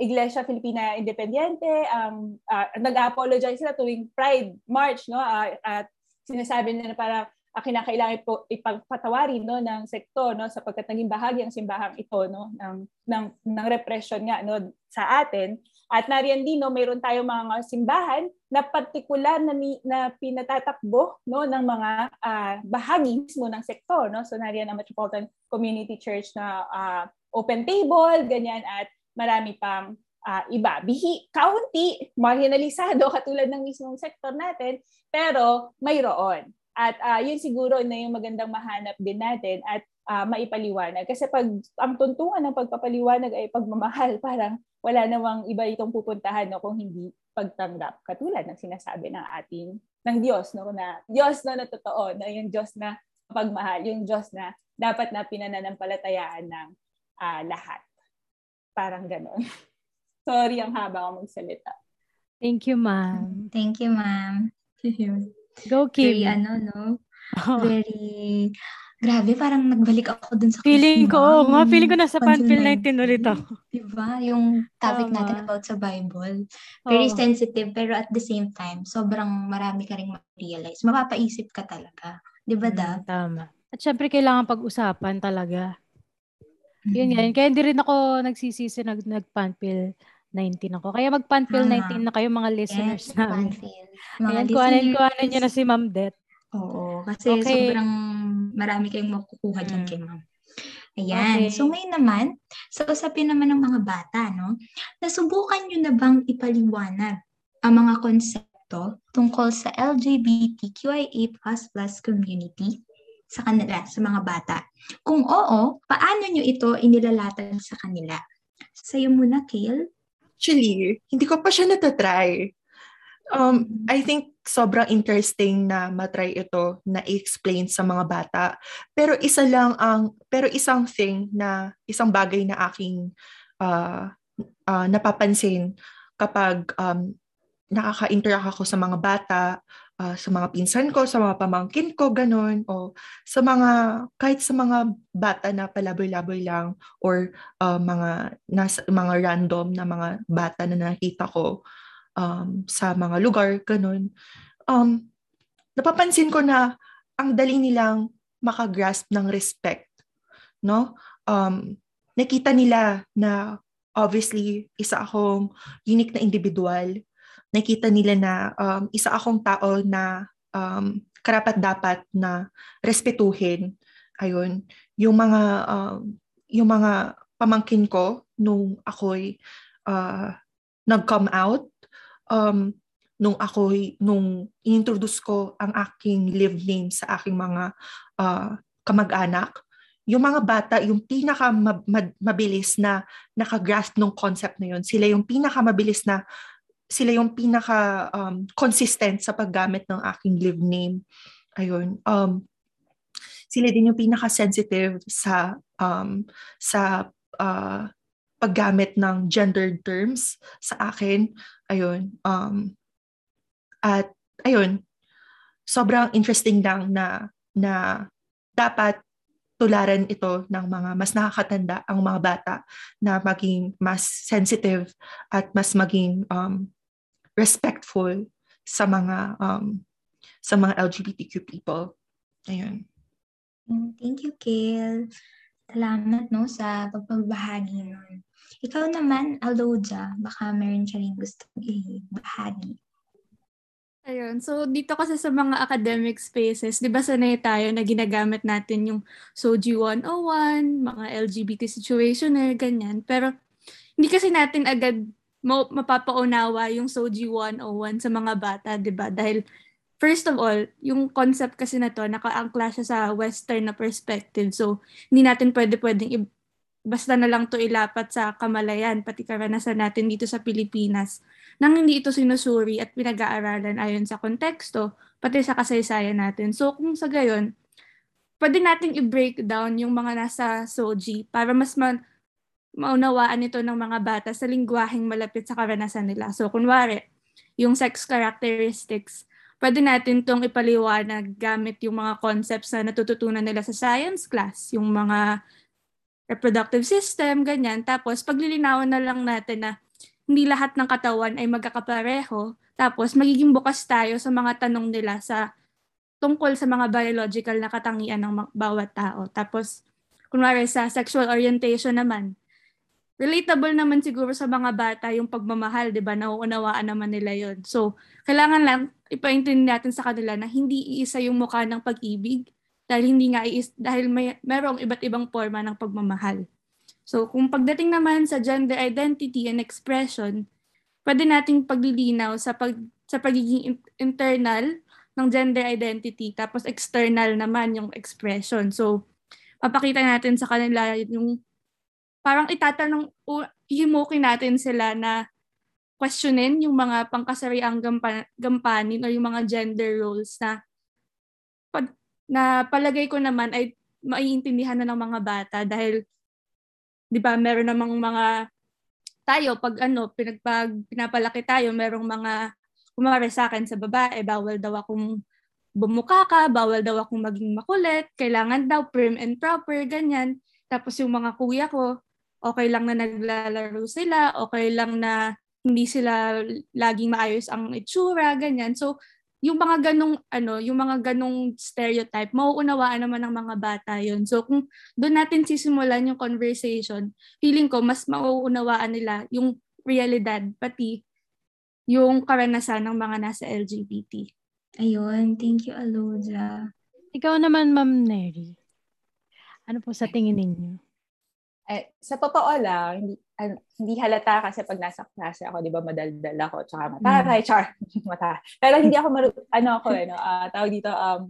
Iglesia Filipina Independiente, um, uh, nag-apologize sila tuwing Pride March, no, uh, at sinasabi nila na parang uh, kinakailangan po ipagpatawarin no ng sektor no sapagkat naging bahagi ang simbahang ito no ng ng ng repression nga no sa atin at nariyan din, no, mayroon tayong mga simbahan na partikular na, na pinatatakbo no, ng mga uh, bahagi mismo ng sektor. No? So nariyan ang Metropolitan Community Church na uh, open table, ganyan, at marami pang uh, iba. Bihi, kaunti, marginalisado katulad ng mismong sektor natin, pero mayroon. At uh, yun siguro na yung magandang mahanap din natin at uh, maipaliwanag. Kasi pag ang tuntungan ng pagpapaliwanag ay pagmamahal, parang wala namang iba itong pupuntahan no, kung hindi pagtanggap. Katulad ng sinasabi ng ating ng Diyos no na Diyos no, na totoo, na yung Diyos na pagmahal, yung Diyos na dapat na pinananampalatayaan ng uh, lahat. Parang ganon. Sorry ang haba ko magsalita. Thank you, ma'am. Thank you, ma'am. Go, Kim. Very, ano, no? Very Grabe, parang nagbalik ako dun sa Feeling ko, oo nga, feeling ko nasa Panfil 19 19 ulit ako. Diba? Yung topic Tama. natin about sa Bible. Very Oo. sensitive, pero at the same time, sobrang marami ka rin ma-realize. Mapapaisip ka talaga. Diba, Mm, Dab? Tama. At syempre, kailangan pag-usapan talaga. Yun Mhm. yan. Kaya hindi rin ako nagsisisi nag, nag-Panfil 19 ako. Kaya mag-Panfil Tama. 19 na kayo mga listeners Yes, namin. Panfil. Mga Ayan, kuhanin, kuhanin nyo na si Ma'am Det. Oo, kasi Okay. sobrang marami kayong makukuha dyan Mm. kay ma'am. Ayan. Okay. So ngayon naman, sa usapin naman ng mga bata, no? Nasubukan nyo na bang ipaliwanag ang mga konsepto tungkol sa LGBTQIA++ community sa kanila, sa mga bata? Kung oo, paano nyo ito inilalatag sa kanila? Sa'yo muna, Kale. Actually, hindi ko pa siya natatry. Um, I think sobrang interesting na matry ito na i-explain sa mga bata. Pero isa lang ang, pero isang thing na, isang bagay na aking uh, uh, napapansin kapag um, nakaka-interact ako sa mga bata, uh, sa mga pinsan ko, sa mga pamangkin ko, ganun, o sa mga, kahit sa mga bata na palaboy-laboy lang, or uh, mga, nasa, mga random na mga bata na nakita ko um, sa mga lugar, ganun, um, napapansin ko na ang dali nilang makagrasp ng respect, no? Um, nakita nila na obviously isa akong unique na individual. Nakita nila na um, isa akong tao na um, karapat dapat na respetuhin. Ayun, yung mga um, yung mga pamangkin ko nung ako'y uh, nag-come out um, nung ako nung introduce ko ang aking live name sa aking mga uh, kamag-anak yung mga bata yung pinaka mabilis na nakagrasp ng concept na yun sila yung pinaka mabilis na sila yung pinaka um, consistent sa paggamit ng aking live name. Ayun um sila din yung pinaka sensitive sa um sa uh, paggamit ng gendered terms sa akin ayun um at ayun sobrang interesting lang na na dapat tularan ito ng mga mas nakakatanda ang mga bata na maging mas sensitive at mas maging um, respectful sa mga um, sa mga LGBTQ people. Ayun. Mm, Thank you, Kale. Salamat no sa pagbabahagi nun. Ikaw naman, Aloja, baka meron siya rin gusto i-bahagi. Ayun. So, dito kasi sa mga academic spaces, di ba sanay tayo na ginagamit natin yung SOGI 101, mga LGBT situationer, ganyan. Pero, hindi kasi natin agad mapapaunawa yung SOGI 101 sa mga bata, di ba? Dahil, first of all, yung concept kasi na to, nakaangkla siya sa Western na perspective. So, hindi natin pwede-pwedeng i- basta na lang to ilapat sa kamalayan, pati karanasan natin dito sa Pilipinas nang hindi ito sinusuri at pinag-aaralan ayon sa konteksto, pati sa kasaysayan natin. So kung sa gayon, pwede nating i-break down yung mga nasa SOGI para mas ma- maunawaan ito ng mga bata sa lingwaheng malapit sa karanasan nila. So kunwari, yung sex characteristics, pwede natin itong ipaliwanag gamit yung mga concepts na natututunan nila sa science class, yung mga reproductive system, ganyan. Tapos paglilinawan na lang natin na hindi lahat ng katawan ay magkakapareho. Tapos, magiging bukas tayo sa mga tanong nila sa tungkol sa mga biological na katangian ng bawat tao. Tapos, kunwari sa sexual orientation naman, relatable naman siguro sa mga bata yung pagmamahal, di ba? Nauunawaan naman nila yon So, kailangan lang ipaintindi natin sa kanila na hindi iisa yung mukha ng pag-ibig dahil hindi nga iis, dahil may merong iba't ibang forma ng pagmamahal. So, kung pagdating naman sa gender identity and expression, pwede nating paglilinaw sa pag sa pagiging in- internal ng gender identity tapos external naman yung expression. So, papakita natin sa kanila yung parang itatanong o himukin natin sila na questionin yung mga pangkasariang gampa, gampanin o yung mga gender roles na pag, na palagay ko naman ay maiintindihan na ng mga bata dahil 'di ba meron namang mga tayo pag ano pinagpag pinapalaki tayo merong mga kumare sa akin sa babae bawal daw akong bumuka ka, bawal daw akong maging makulit, kailangan daw prim and proper, ganyan. Tapos yung mga kuya ko, okay lang na naglalaro sila, okay lang na hindi sila laging maayos ang itsura, ganyan. So, yung mga ganong ano, yung mga ganong stereotype, mauunawaan naman ng mga bata 'yon. So kung doon natin sisimulan yung conversation, feeling ko mas mauunawaan nila yung realidad pati yung karanasan ng mga nasa LGBT. Ayun, thank you Aloja. Ikaw naman, Ma'am Neri. Ano po sa tingin ninyo? Eh, sa totoo lang, hindi, ano, hindi halata kasi pag nasa klase ako, di ba, madaldal ako, tsaka mataray, mm. char, mataray. Pero hindi ako, maru- ano ako, eh, no, uh, tawag dito, um,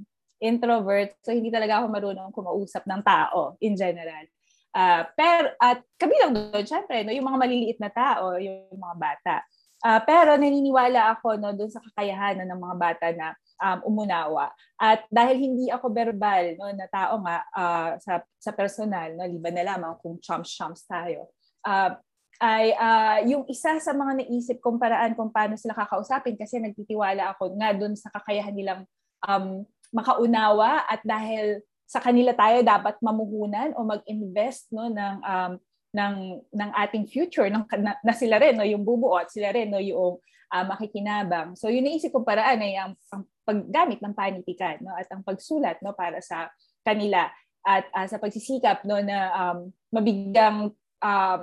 introvert, so hindi talaga ako marunong kumausap ng tao in general. Uh, pero, at kabilang doon, syempre, no, yung mga maliliit na tao, yung mga bata. Uh, pero naniniwala ako no, doon sa kakayahan no, ng mga bata na um, umunawa. At dahil hindi ako verbal no, na tao nga uh, sa, sa personal, no, liban na lamang kung chumps-chumps tayo, uh, ay uh, yung isa sa mga naisip kong paraan kung paano sila kakausapin kasi nagtitiwala ako nga doon sa kakayahan nilang um, makaunawa at dahil sa kanila tayo dapat mamuhunan o mag-invest no ng um, ng ng ating future ng na, na sila rin no yung bubuo at sila rin no yung uh, makikinabang. So yun naisip kong paraan ay ang, ang paggamit ng panitikan no at ang pagsulat no para sa kanila at uh, sa pagsisikap no na um, mabigyang um,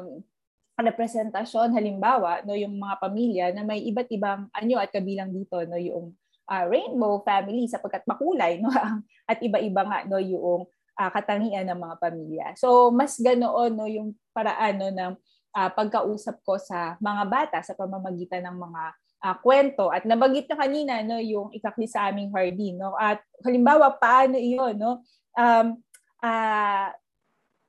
representasyon halimbawa no yung mga pamilya na may iba't ibang anyo at kabilang dito no yung uh, rainbow family sapagkat makulay no at iba-iba nga no yung uh, katangian ng mga pamilya. So mas ganoon no yung paraan no ng uh, pagkausap ko sa mga bata sa pamamagitan ng mga uh, kwento. At nabanggit na kanina no yung ikakli sa aming Hardy no? At halimbawa paano iyon no? Um uh,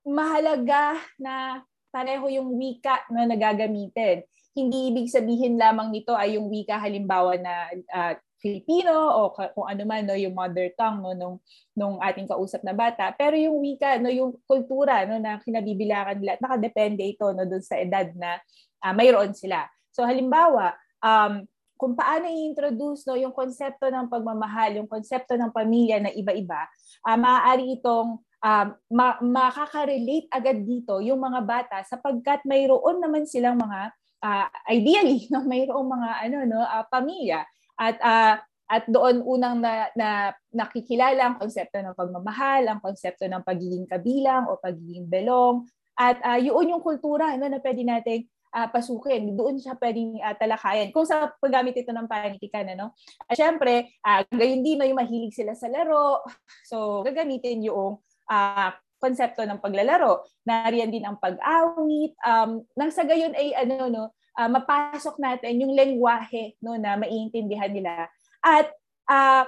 mahalaga na pareho yung wika na nagagamitin. Hindi ibig sabihin lamang nito ay yung wika halimbawa na uh, Filipino o kung ano man no yung mother tongue no nung nung ating kausap na bata. Pero yung wika no yung kultura no na kinabibilangan nila nakadepende ito no doon sa edad na uh, mayroon sila. So halimbawa um kung paano i-introduce no yung konsepto ng pagmamahal, yung konsepto ng pamilya na iba-iba, uh, maaari itong um, ma- makaka-relate agad dito yung mga bata sapagkat mayroon naman silang mga uh, ideally no mayroong mga ano no uh, pamilya at uh, at doon unang na, na nakikilala ang konsepto ng pagmamahal, ang konsepto ng pagiging kabilang o pagiging belong. At uh, yun yung kultura no, na pwede nating uh, pasukin. Doon siya pwedeng uh, talakayan. Kung sa paggamit ito ng panitikan, ano? At syempre, uh, gayon din no, yung mahilig sila sa laro. So, gagamitin yung uh, konsepto ng paglalaro. Nariyan din ang pag-awit. Um, nang sa gayon ay ano no, uh, mapasok natin yung lengguwahe no na maiintindihan nila. At uh,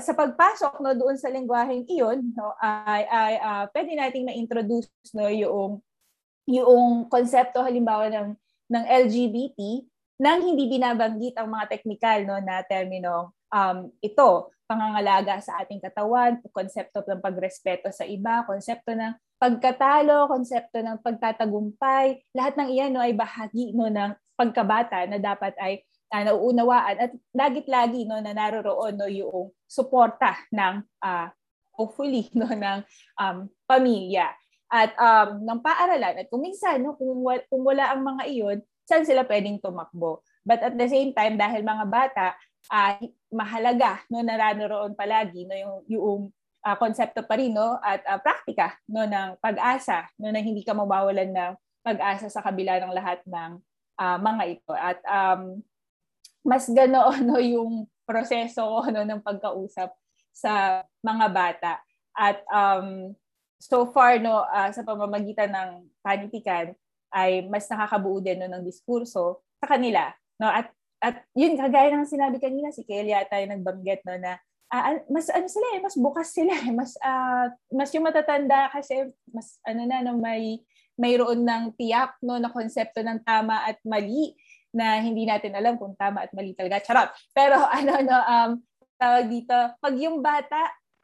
sa pagpasok no doon sa lengguwaheng iyon no ay ay uh, pwede nating ma-introduce no yung yung konsepto halimbawa ng ng LGBT nang hindi binabanggit ang mga technical no na termino um, ito pangangalaga sa ating katawan, konsepto ng pagrespeto sa iba, konsepto ng pagkatalo, konsepto ng pagtatagumpay, lahat ng iyan no, ay bahagi no, ng pagkabata na dapat ay uh, nauunawaan at lagit-lagi no, na naroroon no, yung suporta ng uh, hopefully no, ng um, pamilya at um, ng paaralan. At kung minsan, no, kung, kung wala ang mga iyon, saan sila pwedeng tumakbo? But at the same time, dahil mga bata, uh, mahalaga no, na naroroon palagi no, yung, yung uh, konsepto pa rin no? At uh, praktika no ng pag-asa no na hindi ka mawawalan ng pag-asa sa kabila ng lahat ng uh, mga ito. At um, mas ganoon no yung proseso no ng pagkausap sa mga bata. At um, so far no uh, sa pamamagitan ng panitikan ay mas nakakabuo din no ng diskurso sa kanila no? At at yun kagaya ng sinabi kanina si Kelly yata yung nagbanggit no na uh, mas ano sila eh, mas bukas sila eh. Mas uh, mas yung matatanda kasi mas ano na no may mayroon ng tiyak no na konsepto ng tama at mali na hindi natin alam kung tama at mali talaga. Charot. Pero ano no um tawag dito, pag yung bata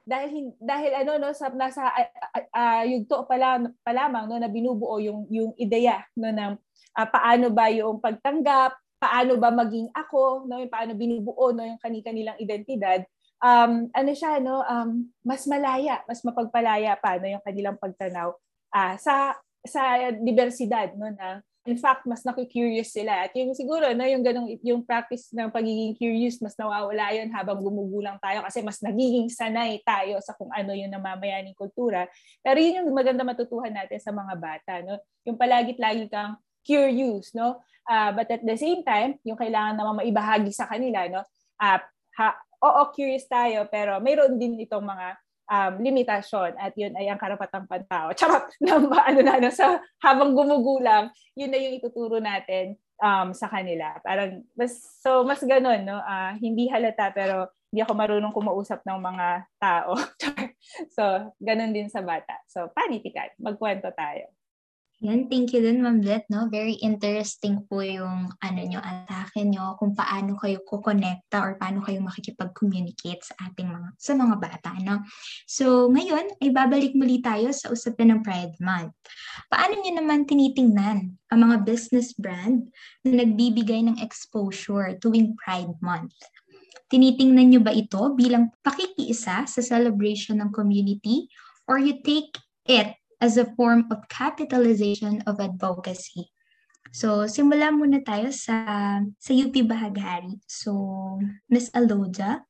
dahil dahil ano no sa nasa uh, uh, yugto pa, lang, pa lamang no na binubuo yung yung ideya no ng uh, paano ba yung pagtanggap, paano ba maging ako, no yung paano binubuo no yung kani-kanilang identidad um, ano siya, no, um, mas malaya, mas mapagpalaya pa no, yung kanilang pagtanaw uh, sa sa diversidad no na in fact mas naku-curious sila. At yung siguro no yung ganong yung practice ng pagiging curious mas nawawala yun habang gumugulang tayo kasi mas nagiging sanay tayo sa kung ano yung namamayaning kultura. Pero yun yung maganda matutuhan natin sa mga bata no? Yung palagit lagi kang curious no? Uh, but at the same time yung kailangan naman maibahagi sa kanila no? Uh, ha, oo curious tayo pero mayroon din itong mga um, limitasyon at yun ay ang karapatang pantao. Charot! Nang, ano na, no, sa, habang gumugulang, yun na yung ituturo natin um, sa kanila. Parang, mas, so mas ganun, no? Uh, hindi halata pero hindi ako marunong kumausap ng mga tao. so, ganun din sa bata. So, panitikan. Magkwento tayo. Yan, thank you din Ma'am Beth, no? Very interesting po yung ano nyo, atake nyo, kung paano kayo kukonekta or paano kayo makikipag-communicate sa ating mga, sa mga bata, no? So, ngayon ay babalik muli tayo sa usapin ng Pride Month. Paano nyo naman tinitingnan ang mga business brand na nagbibigay ng exposure tuwing Pride Month? Tinitingnan nyo ba ito bilang pakikiisa sa celebration ng community or you take it as a form of capitalization of advocacy. So, simula muna tayo sa, sa UP Bahaghari. So, Ms. Aloja.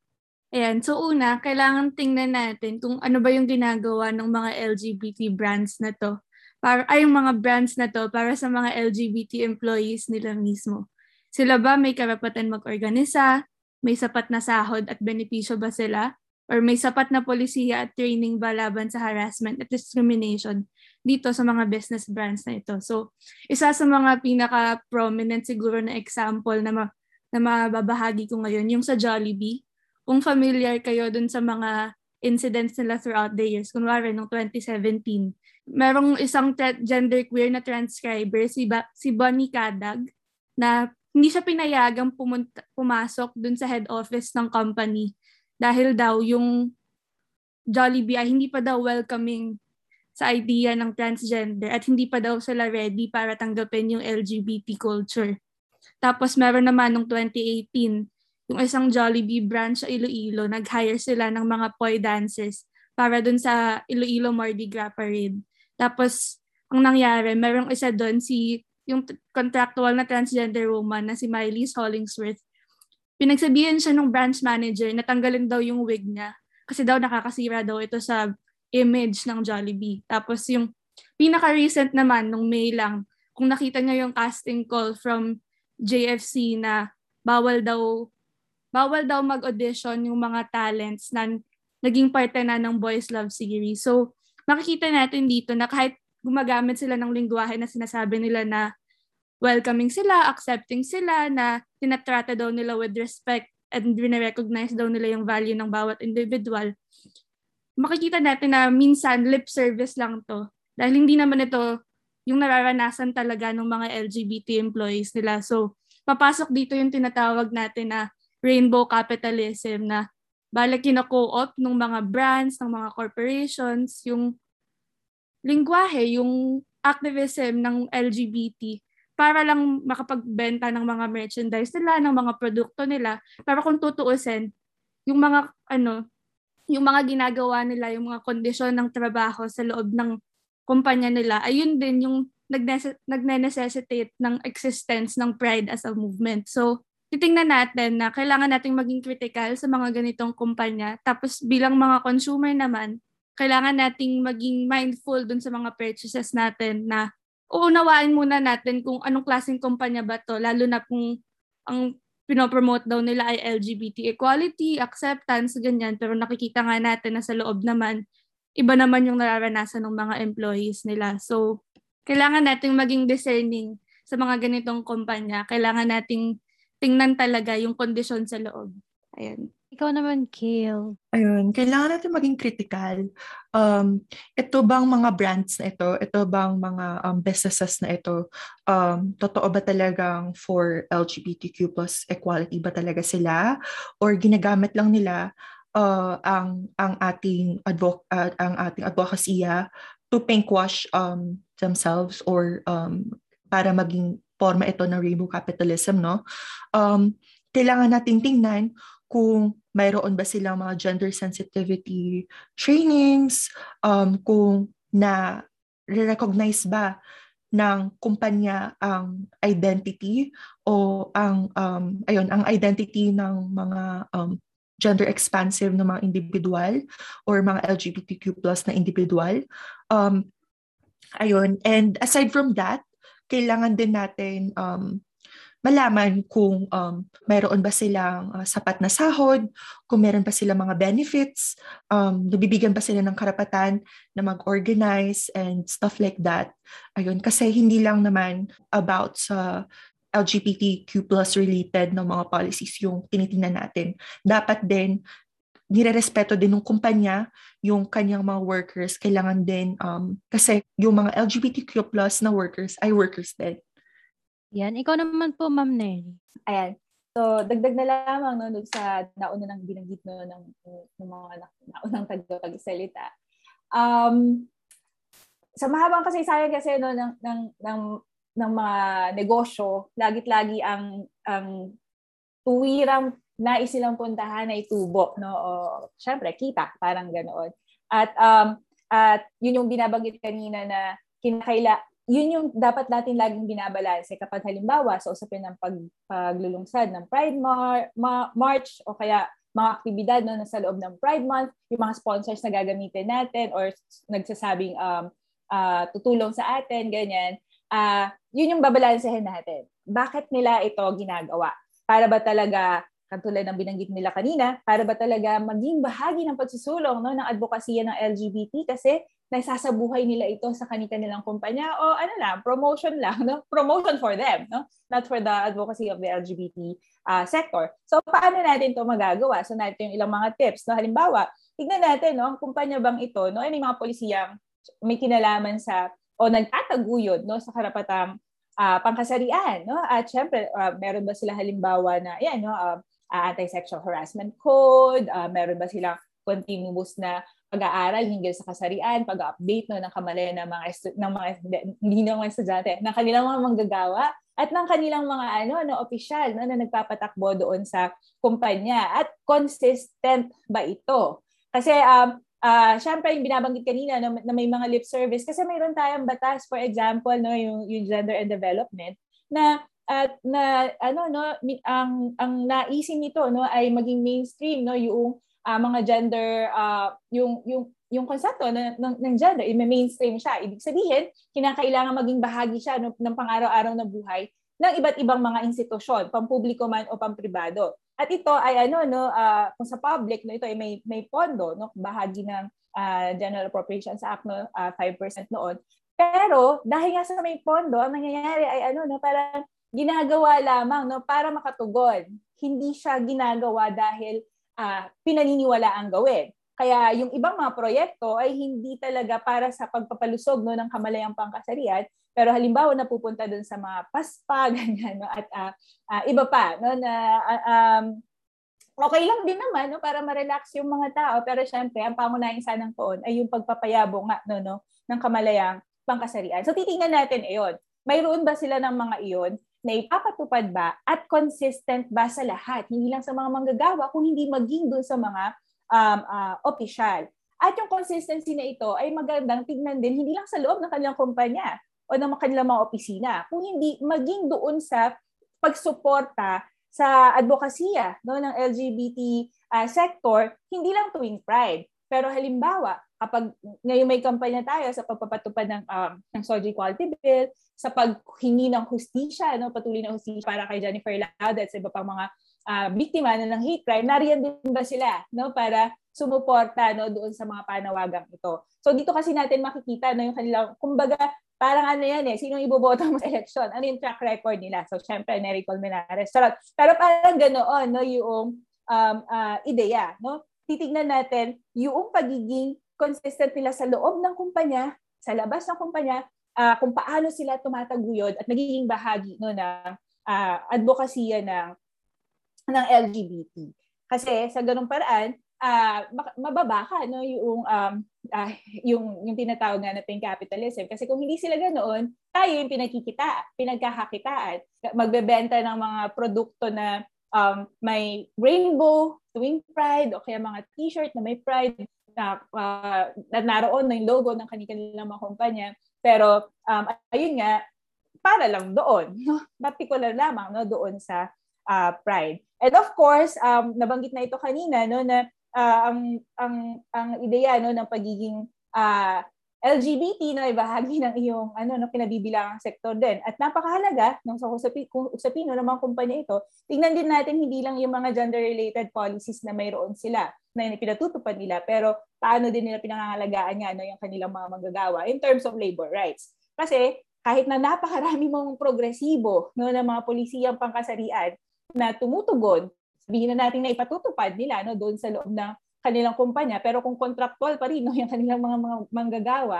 Ayan. So, una, kailangan tingnan natin kung ano ba yung ginagawa ng mga LGBT brands na to. Para, ay, yung mga brands na to para sa mga LGBT employees nila mismo. Sila ba may karapatan mag-organisa? May sapat na sahod at benepisyo ba sila? Or may sapat na polisiya at training ba laban sa harassment at discrimination dito sa mga business brands na ito. So, isa sa mga pinaka-prominent siguro na example na, ma- na mababahagi ko ngayon, yung sa Jollibee. Kung familiar kayo dun sa mga incidents nila throughout the years, kunwari noong 2017, merong isang tra- genderqueer na transcriber, si, ba- si Bonnie Kadag, na hindi siya pinayagang pumunta, pumasok dun sa head office ng company dahil daw yung Jollibee ay hindi pa daw welcoming sa idea ng transgender at hindi pa daw sila ready para tanggapin yung LGBT culture. Tapos meron naman nung 2018, yung isang Jollibee branch sa Iloilo, nag-hire sila ng mga poi dancers para dun sa Iloilo Mardi Gras Parade. Tapos, ang nangyari, merong isa doon si yung contractual na transgender woman na si Miley Hollingsworth pinagsabihan siya ng branch manager na tanggalin daw yung wig niya kasi daw nakakasira daw ito sa image ng Jollibee. Tapos yung pinaka-recent naman nung May lang, kung nakita niya yung casting call from JFC na bawal daw bawal daw mag-audition yung mga talents na naging parte na ng Boys Love series. So, makikita natin dito na kahit gumagamit sila ng lingwahe na sinasabi nila na welcoming sila, accepting sila, na tinatrata daw nila with respect and recognize daw nila yung value ng bawat individual, makikita natin na minsan lip service lang to. Dahil hindi naman ito yung nararanasan talaga ng mga LGBT employees nila. So, papasok dito yung tinatawag natin na rainbow capitalism na balik kina-co-op ng mga brands, ng mga corporations, yung lingwahe, yung activism ng LGBT para lang makapagbenta ng mga merchandise nila, ng mga produkto nila. Pero kung tutuusin, yung mga ano, yung mga ginagawa nila, yung mga kondisyon ng trabaho sa loob ng kumpanya nila, ayun din yung nagne-necessitate ng existence ng Pride as a movement. So, titingnan natin na kailangan nating maging critical sa mga ganitong kumpanya. Tapos bilang mga consumer naman, kailangan nating maging mindful dun sa mga purchases natin na uunawain muna natin kung anong klaseng kumpanya ba to, lalo na kung ang pinopromote daw nila ay LGBT equality, acceptance, ganyan. Pero nakikita nga natin na sa loob naman, iba naman yung nararanasan ng mga employees nila. So, kailangan nating maging discerning sa mga ganitong kumpanya. Kailangan nating tingnan talaga yung kondisyon sa loob. Ayan. Ikaw naman, Kale. Ayun, kailangan natin maging critical. Um, ito bang mga brands na ito, ito bang mga um, businesses na ito, um, totoo ba talagang for LGBTQ plus equality ba talaga sila? Or ginagamit lang nila uh, ang ang ating advo- uh, ang ating advokasya to pinkwash um, themselves or um, para maging forma ito ng rainbow capitalism, no? Um, kailangan nating tingnan kung mayroon ba silang mga gender sensitivity trainings, um, kung na recognize ba ng kumpanya ang identity o ang um, ayun ang identity ng mga um, gender expansive na mga individual or mga LGBTQ plus na individual. Um, ayun. And aside from that, kailangan din natin um, malaman kung um, mayroon ba silang uh, sapat na sahod, kung meron pa sila mga benefits, um, nabibigyan ba sila ng karapatan na mag-organize and stuff like that. Ayun, kasi hindi lang naman about sa LGBTQ plus related na mga policies yung tinitingnan natin. Dapat din nirerespeto din ng kumpanya yung kanyang mga workers. Kailangan din, um, kasi yung mga LGBTQ plus na workers ay workers din. Yan. Ikaw naman po, Ma'am Nelly. Ayan. So, dagdag na lamang no, dun sa nauna nang binanggit no, ng, ng mga na, naunang tagapagsalita. Um, sa mahabang kasaysayan kasi no, ng, ng, ng, ng mga negosyo, lagit-lagi ang, ang tuwirang nais silang puntahan ay tubo. No? O, syempre, kita, parang ganoon. At, um, at yun yung binabanggit kanina na kinakaila, yun yung dapat natin laging binabalanse kapag halimbawa sa usapin ng pag, paglulungsad ng Pride Mar- Ma- March o kaya mga aktibidad no, sa loob ng Pride Month, yung mga sponsors na gagamitin natin or nagsasabing um, uh, tutulong sa atin, ganyan, uh, yun yung babalansehin natin. Bakit nila ito ginagawa? Para ba talaga katulad ng binanggit nila kanina, para ba talaga maging bahagi ng pagsusulong no, ng advokasya ng LGBT kasi naisasabuhay nila ito sa kanilang kumpanya o ano lang, promotion lang, no? promotion for them, no? not for the advocacy of the LGBT uh, sector. So paano natin ito magagawa? So natin yung ilang mga tips. No? Halimbawa, tignan natin, no? ang kumpanya bang ito, no? ano yung mga polisiyang may kinalaman sa o nagtataguyod no? sa karapatang uh, pangkasarian. No? At syempre, uh, meron ba sila halimbawa na yan, no? uh, uh, anti-sexual harassment code, uh, meron ba silang continuous na pag-aaral hinggil sa kasarian, pag-update no, ng kamalayan ng mga, estu- ng mga hindi ng mga estudyante, ng kanilang mga manggagawa at ng kanilang mga ano no opisyal no, na nagpapatakbo doon sa kumpanya at consistent ba ito? Kasi um uh, syempre yung binabanggit kanina na, na may mga lip service kasi mayroon tayong batas for example no yung, yung gender and development na at na ano no ang ang naisin nito no ay maging mainstream no yung uh, mga gender, uh, yung, yung, yung konsepto ng, ng, ng gender, i-mainstream siya. Ibig sabihin, kinakailangan maging bahagi siya ng, ng pang-araw-araw na buhay ng iba't ibang mga institusyon, pampubliko man o pampribado. At ito ay ano no, uh, kung sa public no ito ay may may pondo no, bahagi ng uh, General Appropriations Act no, uh, 5% noon. Pero dahil nga sa may pondo, ang nangyayari ay ano no, parang ginagawa lamang no para makatugon. Hindi siya ginagawa dahil uh, pinaniniwala ang gawin. Kaya yung ibang mga proyekto ay hindi talaga para sa pagpapalusog no, ng kamalayang pangkasarian, pero halimbawa napupunta doon sa mga paspa, ganyan, no, at uh, uh, iba pa, no, na uh, um, okay lang din naman no, para ma-relax yung mga tao, pero syempre, ang pangunahing sanang poon ay yung pagpapayabo nga no, no, ng kamalayang pangkasarian. So titingnan natin iyon. Mayroon ba sila ng mga iyon na ipapatupad ba at consistent ba sa lahat, hindi lang sa mga manggagawa, kung hindi maging doon sa mga um, uh, opisyal. At yung consistency na ito ay magandang tignan din, hindi lang sa loob ng kanilang kumpanya o ng kanilang mga opisina, kung hindi maging doon sa pagsuporta sa advokasya no, ng LGBT uh, sector, hindi lang tuwing Pride. Pero halimbawa, kapag ngayon may kampanya tayo sa pagpapatupad ng um, ng Soji Equality Bill, sa paghingi ng hustisya, no, patuloy na hustisya para kay Jennifer Lauda at sa iba pang mga uh, biktima na ng hate crime, nariyan din ba sila no, para sumuporta no, doon sa mga panawagang ito. So dito kasi natin makikita no, yung kanilang, kumbaga, parang ano yan eh, sino iboboto mo sa election? Ano yung track record nila? So syempre, Nery Colmenares. Charot. Pero parang ganoon, no, yung um, uh, ideya. No? Titignan natin yung pagiging consistent nila sa loob ng kumpanya, sa labas ng kumpanya, uh, kung paano sila tumataguyod at nagiging bahagi no ng uh, advokasya ng ng LGBT. Kasi sa ganung paraan, uh, mababa no yung um uh, yung yung tinatawag nga na pink capitalism. Kasi kung hindi sila ganoon tayo yung pinakikita pinagkakakitaan. Magbebenta ng mga produkto na um, may rainbow tuwing Pride o kaya mga t-shirt na may Pride na, uh, na naroon na yung logo ng kanilang mga kumpanya. Pero um, ayun nga, para lang doon, no? particular lamang no doon sa uh, Pride. And of course, um, nabanggit na ito kanina no na uh, ang ang ang ideya no ng pagiging uh, LGBT na ay bahagi ng iyong ano no kinabibilangang sektor din. At napakahalaga nung sa usapin usapin no ng mga kumpanya ito, tingnan din natin hindi lang yung mga gender related policies na mayroon sila na pinatutupad nila, pero paano din nila pinangangalagaan nga no yung kanilang mga manggagawa in terms of labor rights. Kasi kahit na napakarami mong progresibo no ng mga polisiyang pangkasarian na tumutugon, sabihin na natin na ipatutupad nila no doon sa loob ng kanilang kumpanya. Pero kung contractual pa rin no, yung kanilang mga, mga manggagawa,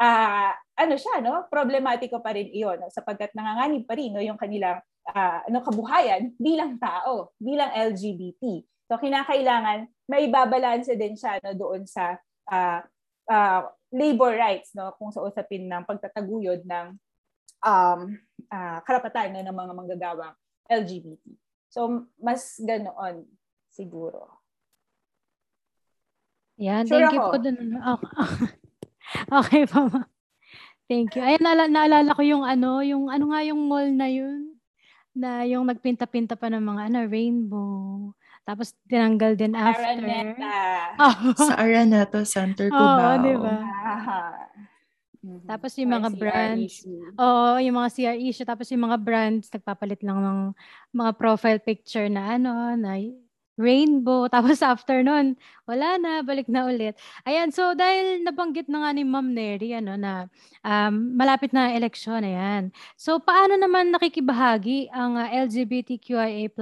uh, ano siya, no? problematiko pa rin iyon no? sapagkat nanganganib pa rin no, yung kanilang uh, ano, kabuhayan bilang tao, bilang LGBT. So kinakailangan may babalanse din siya no, doon sa uh, uh, labor rights no kung sa usapin ng pagtataguyod ng um, uh, karapatan no, ng mga manggagawang LGBT. So mas ganoon siguro. Yan, Sure thank you ako. po dun. ano. Okay, okay pa ma. Thank you. Ayun, naala, naalala ko yung ano, yung ano nga yung mall na yun, na yung nagpinta-pinta pa ng mga ano, rainbow. Tapos tinanggal din after. Araneta. Oh. Sa Araneta Center, Oo, Cubao. di ba? Aha. Mhm. Tapos yung mga RCR brands. Oo, yung mga CR issue. Tapos yung mga brands, nagpapalit lang ng mga profile picture na ano, na rainbow. Tapos after nun, wala na, balik na ulit. Ayan, so dahil nabanggit na nga ni Ma'am Neri, ano, na um, malapit na eleksyon, ayan. So paano naman nakikibahagi ang uh, LGBTQIA++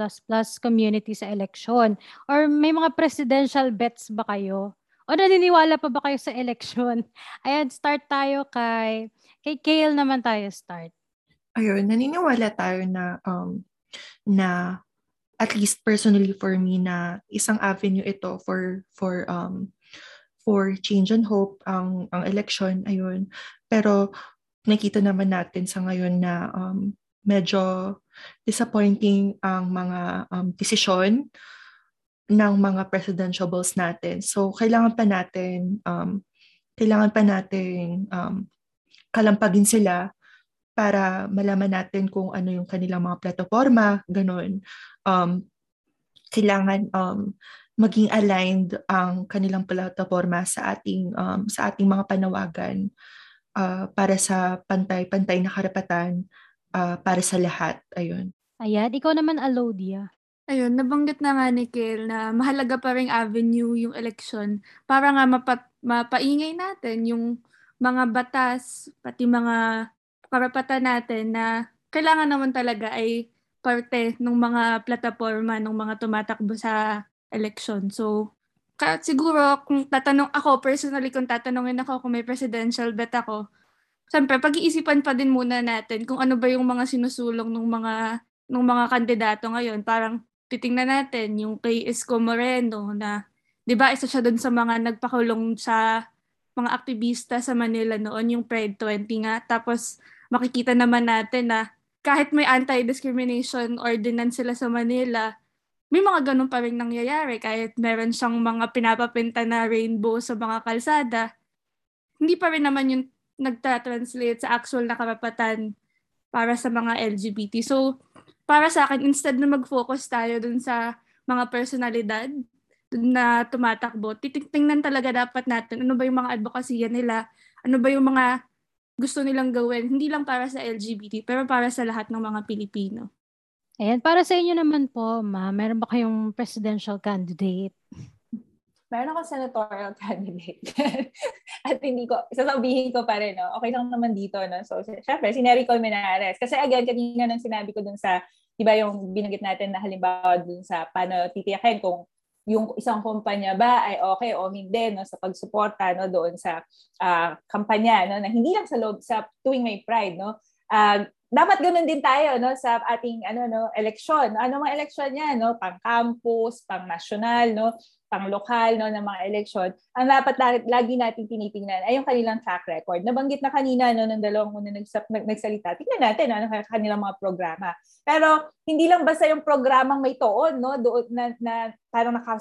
community sa eleksyon? Or may mga presidential bets ba kayo? O naniniwala pa ba kayo sa eleksyon? Ayan, start tayo kay, kay Kale naman tayo start. Ayun, naniniwala tayo na um, na at least personally for me na isang avenue ito for for um for change and hope ang ang election ayun. Pero nakita naman natin sa ngayon na um, medyo disappointing ang mga um, desisyon ng mga presidential bills natin. So kailangan pa natin um, kailangan pa natin um, kalampagin sila para malaman natin kung ano yung kanilang mga plataforma, ganun. Um, kailangan um, maging aligned ang kanilang plataforma sa ating um, sa ating mga panawagan uh, para sa pantay-pantay na karapatan uh, para sa lahat. Ayun. Ayan, ikaw naman, Alodia. Ayun, nabanggit na nga ni Kel na mahalaga pa rin avenue yung election para nga mapa, mapaingay natin yung mga batas, pati mga karapatan natin na kailangan naman talaga ay parte ng mga plataforma ng mga tumatakbo sa election. So, ka, siguro kung tatanong ako, personally kung tatanungin ako kung may presidential bet ako, siyempre pag-iisipan pa din muna natin kung ano ba yung mga sinusulong ng mga ng mga kandidato ngayon. Parang titingnan natin yung kay Isko Moreno na 'di ba isa siya doon sa mga nagpakulong sa mga aktivista sa Manila noon yung Pride 20 nga. Tapos makikita naman natin na kahit may anti-discrimination ordinance sila sa Manila, may mga ganun pa rin nangyayari. Kahit meron siyang mga pinapapinta na rainbow sa mga kalsada, hindi pa rin naman yung nagta-translate sa actual na karapatan para sa mga LGBT. So, para sa akin, instead na mag-focus tayo dun sa mga personalidad na tumatakbo, titingnan talaga dapat natin ano ba yung mga advokasya nila, ano ba yung mga gusto nilang gawin, hindi lang para sa LGBT, pero para sa lahat ng mga Pilipino. Ayan, para sa inyo naman po, ma, meron ba kayong presidential candidate? Meron akong senatorial candidate. At hindi ko, sasabihin ko pa rin, no? okay lang naman dito. No? So, syempre, si Nery Colmenares. Kasi again, kanina nang sinabi ko dun sa, di ba yung binanggit natin na halimbawa dun sa paano titiyakin kung yung isang kumpanya ba ay okay o hindi no sa pagsuporta no doon sa uh, kampanya no na hindi lang sa loob sa tuwing may pride no uh, dapat ganoon din tayo no sa ating ano no eleksyon. Ano mga eleksyon niya no? Pang campus, pang national no, pang lokal no ng mga eleksyon. Ang dapat lagi, natin tinitingnan ay yung kanilang track record. Nabanggit na kanina no ng dalawang muna nagsalita. Tingnan natin ano kanilang mga programa. Pero hindi lang basta yung programang may toon no doon na, na parang naka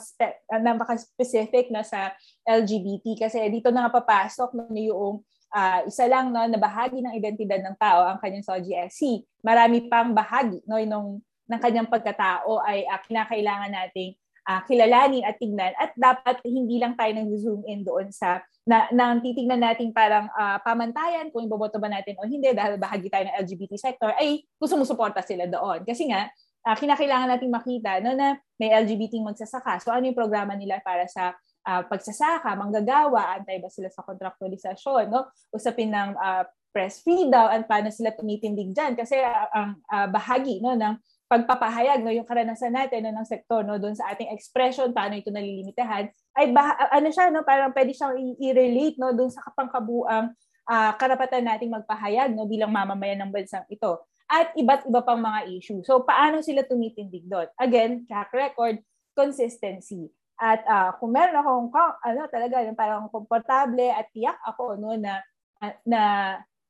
naka-specific na sa LGBT kasi dito na papasok no yung uh, isa lang no, na bahagi ng identidad ng tao ang kanyang SOGSC. Marami pang bahagi no, nung, ng kanyang pagkatao ay uh, kinakailangan nating uh, kilalanin at tignan at dapat hindi lang tayo nag-zoom in doon sa na nang titingnan natin parang uh, pamantayan kung iboboto ba natin o hindi dahil bahagi tayo ng LGBT sector ay kung sumusuporta sila doon. Kasi nga, uh, kinakailangan nating makita no, na may LGBT magsasaka. So ano yung programa nila para sa uh, pagsasaka, manggagawa, antay ba sila sa kontraktualisasyon, no? Usapin ng uh, press freedom at paano sila tumitindig diyan kasi uh, ang uh, bahagi no ng pagpapahayag no yung karanasan natin no, ng sektor no doon sa ating expression paano ito nalilimitahan ay bah- ano siya no parang pwede siyang i-relate no doon sa kapangkabuang uh, karapatan nating magpahayag no bilang mamamayan ng bansang ito at iba't iba pang mga issue. So paano sila tumitindig doon? Again, track record, consistency. At uh, kung meron akong ano talaga yung parang komportable at tiyak ako no na na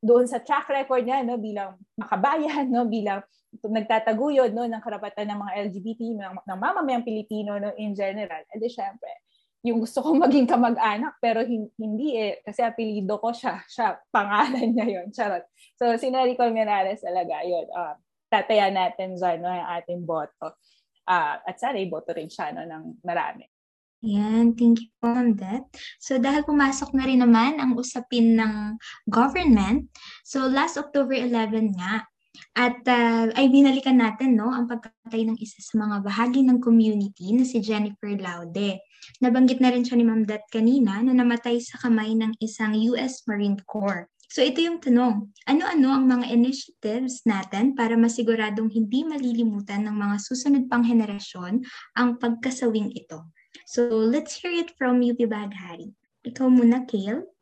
doon sa track record niya no bilang makabayan no bilang nagtataguyod no ng karapatan ng mga LGBT ng, ng mamamayang Pilipino no in general. And syempre, yung gusto kong maging kamag-anak pero hindi eh kasi apelyido ko siya, siya pangalan niya yon charot. So si Nery Colmenares talaga yun. Uh, tataya natin dyan no, yung ating boto. Uh, at sana iboto rin siya no, ng marami. Yan, thank you po on that. So dahil pumasok na rin naman ang usapin ng government, so last October 11 nga, at uh, ay binalikan natin no ang pagkatay ng isa sa mga bahagi ng community na si Jennifer Laude. Nabanggit na rin siya ni Ma'am Dat kanina na namatay sa kamay ng isang US Marine Corps. So ito yung tanong, ano-ano ang mga initiatives natin para masiguradong hindi malilimutan ng mga susunod pang henerasyon ang pagkasawing ito? So let's hear it from UP Baghari. Ikaw muna, Kale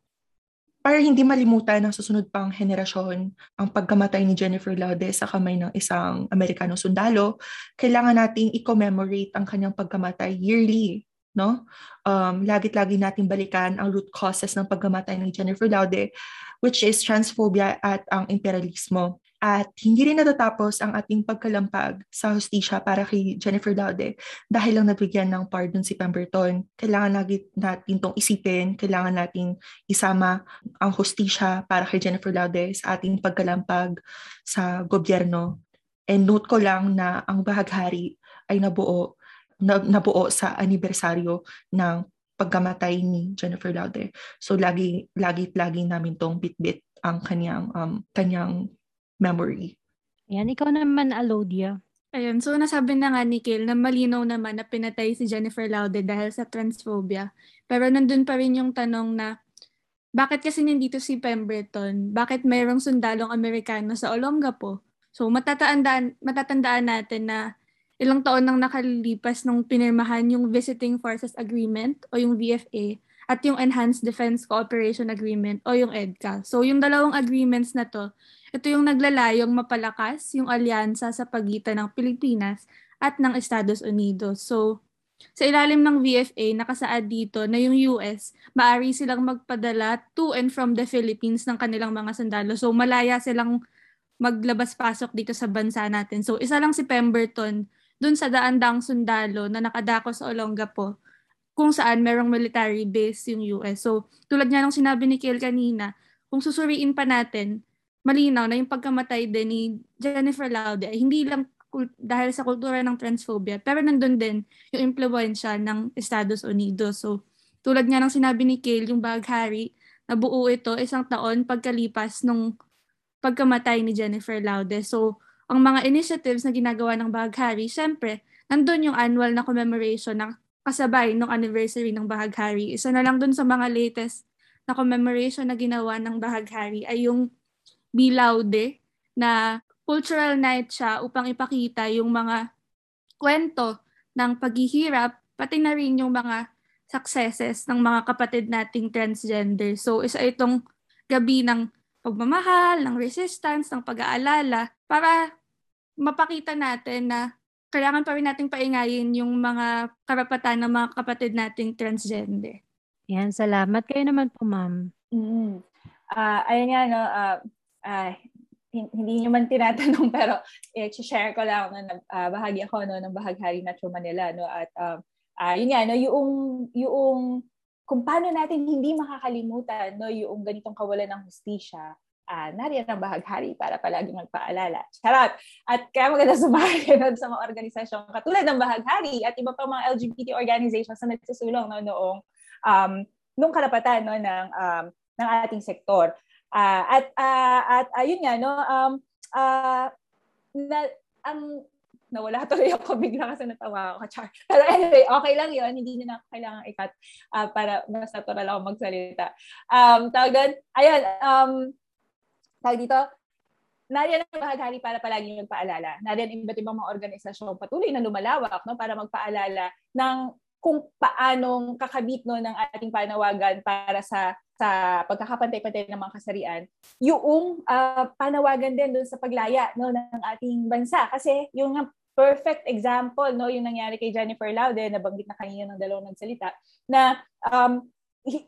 para hindi malimutan ng susunod pang henerasyon ang pagkamatay ni Jennifer Laude sa kamay ng isang Amerikanong sundalo, kailangan nating i-commemorate ang kanyang pagkamatay yearly. No? Um, lagit-lagi nating balikan ang root causes ng pagkamatay ni Jennifer Laude, which is transphobia at ang imperialismo. At hindi rin natatapos ang ating pagkalampag sa hostisya para kay Jennifer Laude dahil lang nabigyan ng pardon si Pemberton. Kailangan natin itong isipin, kailangan natin isama ang hostisya para kay Jennifer Laude sa ating pagkalampag sa gobyerno. And note ko lang na ang bahaghari ay nabuo, nabuo sa anibersaryo ng pagkamatay ni Jennifer Laude. So lagi lagi lagi namin tong bitbit ang kanyang um kanyang memory. Yan, ikaw naman, Alodia. Ayun, so nasabi na nga ni Kale na malinaw naman na pinatay si Jennifer Laude dahil sa transphobia. Pero nandun pa rin yung tanong na bakit kasi nandito si Pemberton? Bakit mayroong sundalong Amerikano sa Olongapo? So matatandaan, matatandaan natin na ilang taon nang nakalilipas nung pinirmahan yung Visiting Forces Agreement o yung VFA at yung Enhanced Defense Cooperation Agreement o yung EDCA. So yung dalawang agreements na to, ito yung naglalayong mapalakas yung alyansa sa pagitan ng Pilipinas at ng Estados Unidos. So, sa ilalim ng VFA, nakasaad dito na yung US, maari silang magpadala to and from the Philippines ng kanilang mga sundalo. So, malaya silang maglabas-pasok dito sa bansa natin. So, isa lang si Pemberton dun sa daan-daang sundalo na nakadako sa Olongapo kung saan merong military base yung US. So, tulad nga ng sinabi ni Kiel kanina, kung susuriin pa natin, malinaw na yung pagkamatay din ni Jennifer Laude ay hindi lang dahil sa kultura ng transphobia, pero nandun din yung impluensya ng Estados Unidos. So, tulad nga ng sinabi ni Kale, yung Baghari, nabuo ito isang taon pagkalipas nung pagkamatay ni Jennifer Laude. So, ang mga initiatives na ginagawa ng Baghari, syempre, nandun yung annual na commemoration na kasabay ng anniversary ng Bahaghari. Isa na lang dun sa mga latest na commemoration na ginawa ng Bahaghari ay yung Bilaude na cultural night siya upang ipakita yung mga kwento ng paghihirap, pati na rin yung mga successes ng mga kapatid nating transgender. So isa itong gabi ng pagmamahal, ng resistance, ng pag-aalala para mapakita natin na kailangan pa rin nating paingayin yung mga karapatan ng mga kapatid nating transgender. Yan, salamat. Kayo naman po, ma'am. Mm. Ah, ayun nga, no, ah, hin- hindi nyo man tinatanong pero i-share ko lang no, uh, bahagi ako no, ng Bahaghari Metro Manila. No, at um, ah, yun nga, no, yung, yung kung paano natin hindi makakalimutan no, yung ganitong kawalan ng hustisya, ah, nariyan ang bahaghari para palagi magpaalala. Charot! At kaya maganda sumali nun sa mga organisasyon katulad ng bahaghari at iba pang mga LGBT organizations na nagsusulong no, noong um, nung karapatan no, ng, um, ng ating sektor. Ah, at ah, at ayun nga no um ah, na ang nawala tuloy ako bigla kasi natawa ako. Char. Pero anyway, okay lang yun. Hindi na kailangan i-cut ah, para mas natural ako magsalita. Um, tawag doon, ayun, um, tawag dito, nariyan ang bahaghari para palagi yung paalala. Nariyan iba't ibang mga organisasyon patuloy na lumalawak no, para magpaalala ng kung paanong kakabit no, ng ating panawagan para sa sa pagkakapantay-pantay ng mga kasarian, yung uh, panawagan din doon sa paglaya no, ng ating bansa. Kasi yung perfect example, no, yung nangyari kay Jennifer Laude, nabanggit na kanina ng dalawang nagsalita, na um,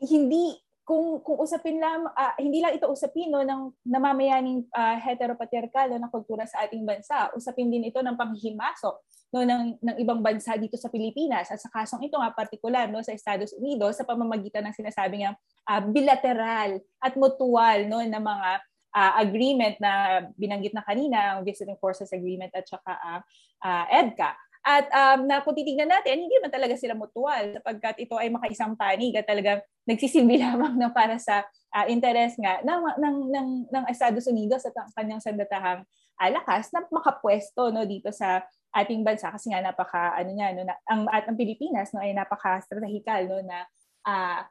hindi kung kung usapin lang uh, hindi lang ito usapin no ng namamayaning uh, heteropatriarkal no, ng kultura sa ating bansa usapin din ito ng panghihimasok no ng ng ibang bansa dito sa Pilipinas. At sa kasong ito nga partikular no sa Estados Unidos sa pamamagitan ng sinasabi ng uh, bilateral at mutual no na mga uh, agreement na binanggit na kanina ang Visiting Forces Agreement at saka uh, uh, EDCA. At um, na kung titignan natin, hindi man talaga sila mutual sapagkat ito ay makaisang panig at talagang nagsisilbi lamang na para sa uh, interest nga ng, ng, ng, ng Estados Unidos at ang kanyang sandatahang uh, lakas na makapwesto no, dito sa ating bansa kasi nga napaka ano niya no na, ang at ang Pilipinas no ay napaka strategical no na uh,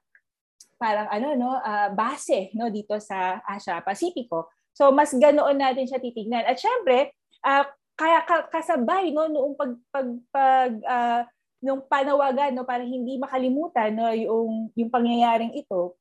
parang ano no uh, base no dito sa Asia Pacifico. So mas ganoon natin siya titignan. At syempre, uh, kaya kasabay no noong pag pag, pag uh, nung panawagan no para hindi makalimutan no yung yung pangyayaring ito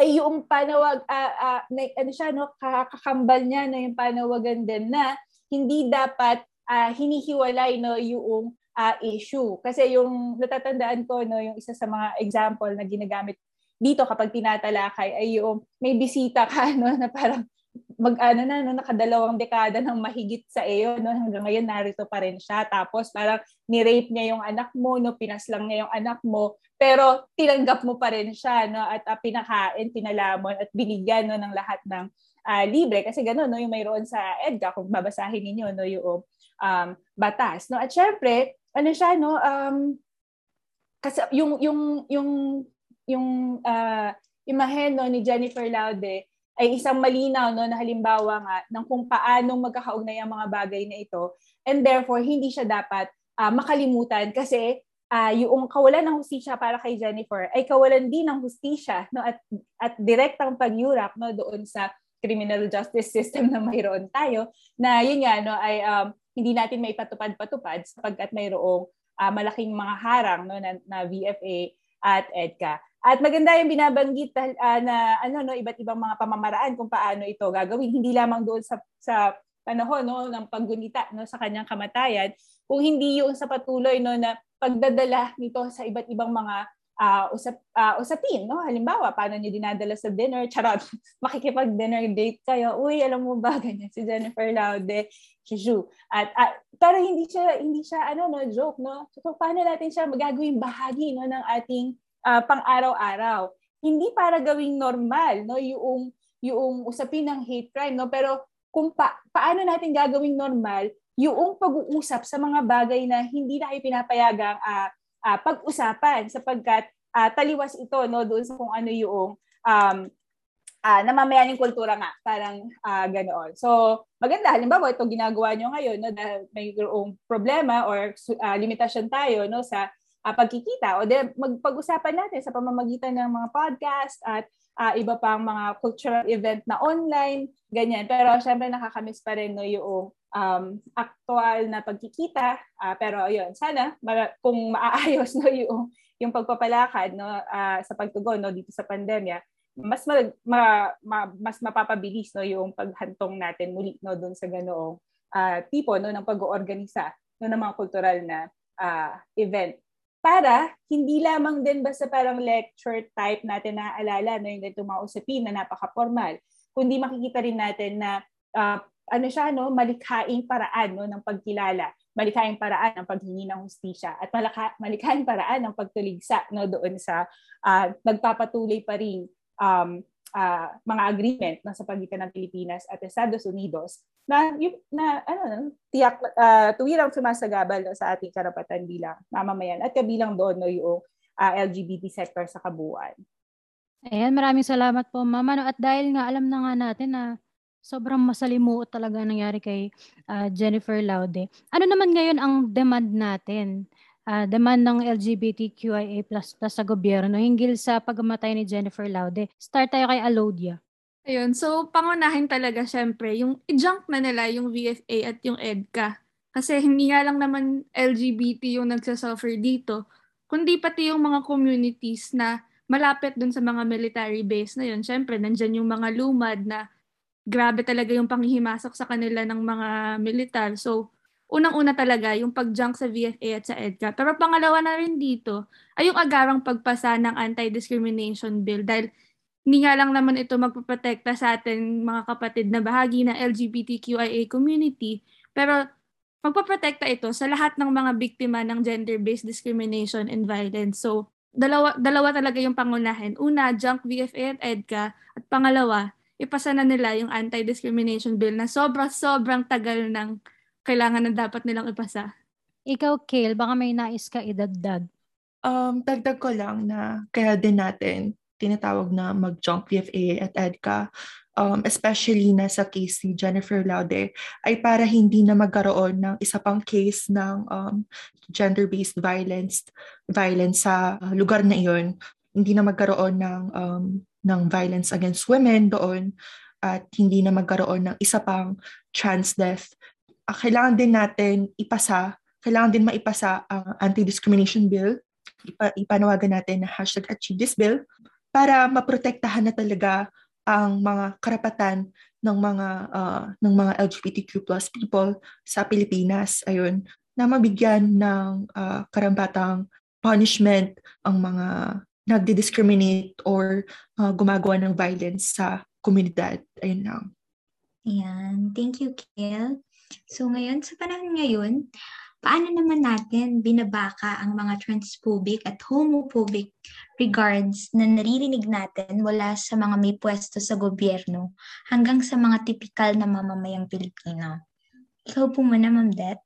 ay yung panawag uh, uh, na, ano siya no kakambal niya no yung panawagan din na hindi dapat uh, hinihiwalay no yung uh, issue. Kasi yung natatandaan ko no yung isa sa mga example na ginagamit dito kapag tinatalakay ay yung may bisita ka no na parang mag ano na no nakadalawang dekada nang mahigit sa iyo no hanggang ngayon narito pa rin siya. Tapos parang ni-rape niya yung anak mo no pinaslang niya yung anak mo pero tinanggap mo pa rin siya no at uh, pinakain pinalamon at binigyan no ng lahat ng uh, libre. Kasi gano'n no yung mayroon sa EDGA kung babasahin niyo no yung um, batas no? At syempre ano siya no? Um kasi yung yung yung yung uh, imahen no ni Jennifer Laude ay isang malinaw no? Na halimbawa nga ng kung paano magkakaugnay ang mga bagay na ito. And therefore hindi siya dapat uh, makalimutan kasi uh, yung kawalan ng hustisya para kay Jennifer ay kawalan din ng hustisya no? At at direktang pagyurak no? Doon sa criminal justice system na mayroon tayo na yun nga no? Ay um, hindi natin may patupad-patupad sapagkat mayroong uh, malaking mga harang no na, na VFA at EDCA. At maganda yung binabanggit uh, na ano no iba't ibang mga pamamaraan kung paano ito gagawin hindi lamang doon sa sa panahon no ng paggunita no sa kanyang kamatayan kung hindi yung sa patuloy no na pagdadala nito sa iba't ibang mga uh, usap uh, usapin no? Halimbawa paano niyo dinadala sa dinner? Charot. Makikipag dinner date kayo. Uy alam mo ba ganyan si Jennifer Laude Juju at uh, pero hindi siya hindi siya ano no joke no? So paano natin siya magagawing bahagi no ng ating uh, pang-araw-araw. Hindi para gawing normal no? Yung yung usapin ng hate crime no? Pero kung pa, paano natin gagawing normal yung pag-uusap sa mga bagay na hindi na pinapayagang uh, uh, pag-usapan sapagkat uh, taliwas ito no doon sa kung ano yung um, uh, namamayaning kultura nga, parang uh, ganoon. So, maganda, halimbawa, ito ginagawa nyo ngayon, no, dahil may problema or uh, limitasyon tayo no, sa uh, pagkikita o de magpag-usapan natin sa pamamagitan ng mga podcast at uh, iba pang mga cultural event na online, ganyan. Pero syempre nakakamiss pa rin no, yung um, actual na pagkikita. Uh, pero yun, sana ma- kung maaayos no, yung, yung pagpapalakad no, uh, sa pagtugon no, dito sa pandemya, mas ma, ma, ma- mas mapapabilis no yung paghantong natin muli no doon sa ganoong uh, tipo no ng pag-oorganisa no ng mga kultural na uh, event para hindi lamang din basta parang lecture type natin na alala no yung itong mga usapin na napaka-formal kundi makikita rin natin na uh, ano siya no malikhaing paraan no ng pagkilala. Malikhaing paraan ng paghingi ng hustisya at malaka, malikhaing paraan ng pagtuligsa no doon sa uh, nagpapatuloy pa rin um, uh, mga agreement na sa pagitan ng Pilipinas at Estados Unidos na yung, na ano tiyak uh, tuwirang sumasagabal sa ating karapatan bilang mamamayan at kabilang doon no yung uh, LGBT sector sa kabuuan. Ayan, maraming salamat po, Mama. No, at dahil nga alam na nga natin na sobrang masalimuot talaga nangyari kay uh, Jennifer Laude. Ano naman ngayon ang demand natin? Uh, demand ng LGBTQIA++ sa gobyerno hinggil sa pagkamatay ni Jennifer Laude. Start tayo kay Alodia. Ayun, so pangunahin talaga syempre yung i-junk na nila yung VFA at yung EDCA. Kasi hindi nga lang naman LGBT yung nagsasuffer dito, kundi pati yung mga communities na malapit dun sa mga military base na yun. Syempre, nandyan yung mga lumad na grabe talaga yung panghihimasok sa kanila ng mga militar. So, unang-una talaga yung pag-junk sa VFA at sa EDCA. Pero pangalawa na rin dito ay yung agarang pagpasa ng anti-discrimination bill dahil hindi nga lang naman ito magpaprotekta sa ating mga kapatid na bahagi ng LGBTQIA community, pero magpaprotekta ito sa lahat ng mga biktima ng gender-based discrimination and violence. So, dalawa, dalawa talaga yung pangunahin. Una, junk VFA at EDCA. At pangalawa, ipasa na nila yung anti-discrimination bill na sobra-sobrang tagal ng kailangan na dapat nilang ipasa. Ikaw, Kale, baka may nais ka idagdag. Um, dagdag ko lang na kaya din natin tinatawag na mag-junk PFA at EDCA, um, especially na sa case ni Jennifer Laude, ay para hindi na magkaroon ng isa pang case ng um, gender-based violence violence sa uh, lugar na iyon. Hindi na magkaroon ng um, ng violence against women doon at hindi na magkaroon ng isa pang trans death. Uh, kailangan din natin ipasa, kailangan din maipasa ang anti-discrimination bill. Ipa, ipanawagan natin na hashtag achieve this bill para maprotektahan na talaga ang mga karapatan ng mga uh, ng mga LGBTQ plus people sa Pilipinas ayun na mabigyan ng uh, karampatang punishment ang mga nagdi-discriminate or uh, gumagawa ng violence sa komunidad. Ayun lang. Ayan. Thank you, Kel. So ngayon, sa panahon ngayon, paano naman natin binabaka ang mga transphobic at homophobic regards na naririnig natin mula sa mga may pwesto sa gobyerno hanggang sa mga tipikal na mamamayang Pilipino? Ikaw po muna, Ma'am Det.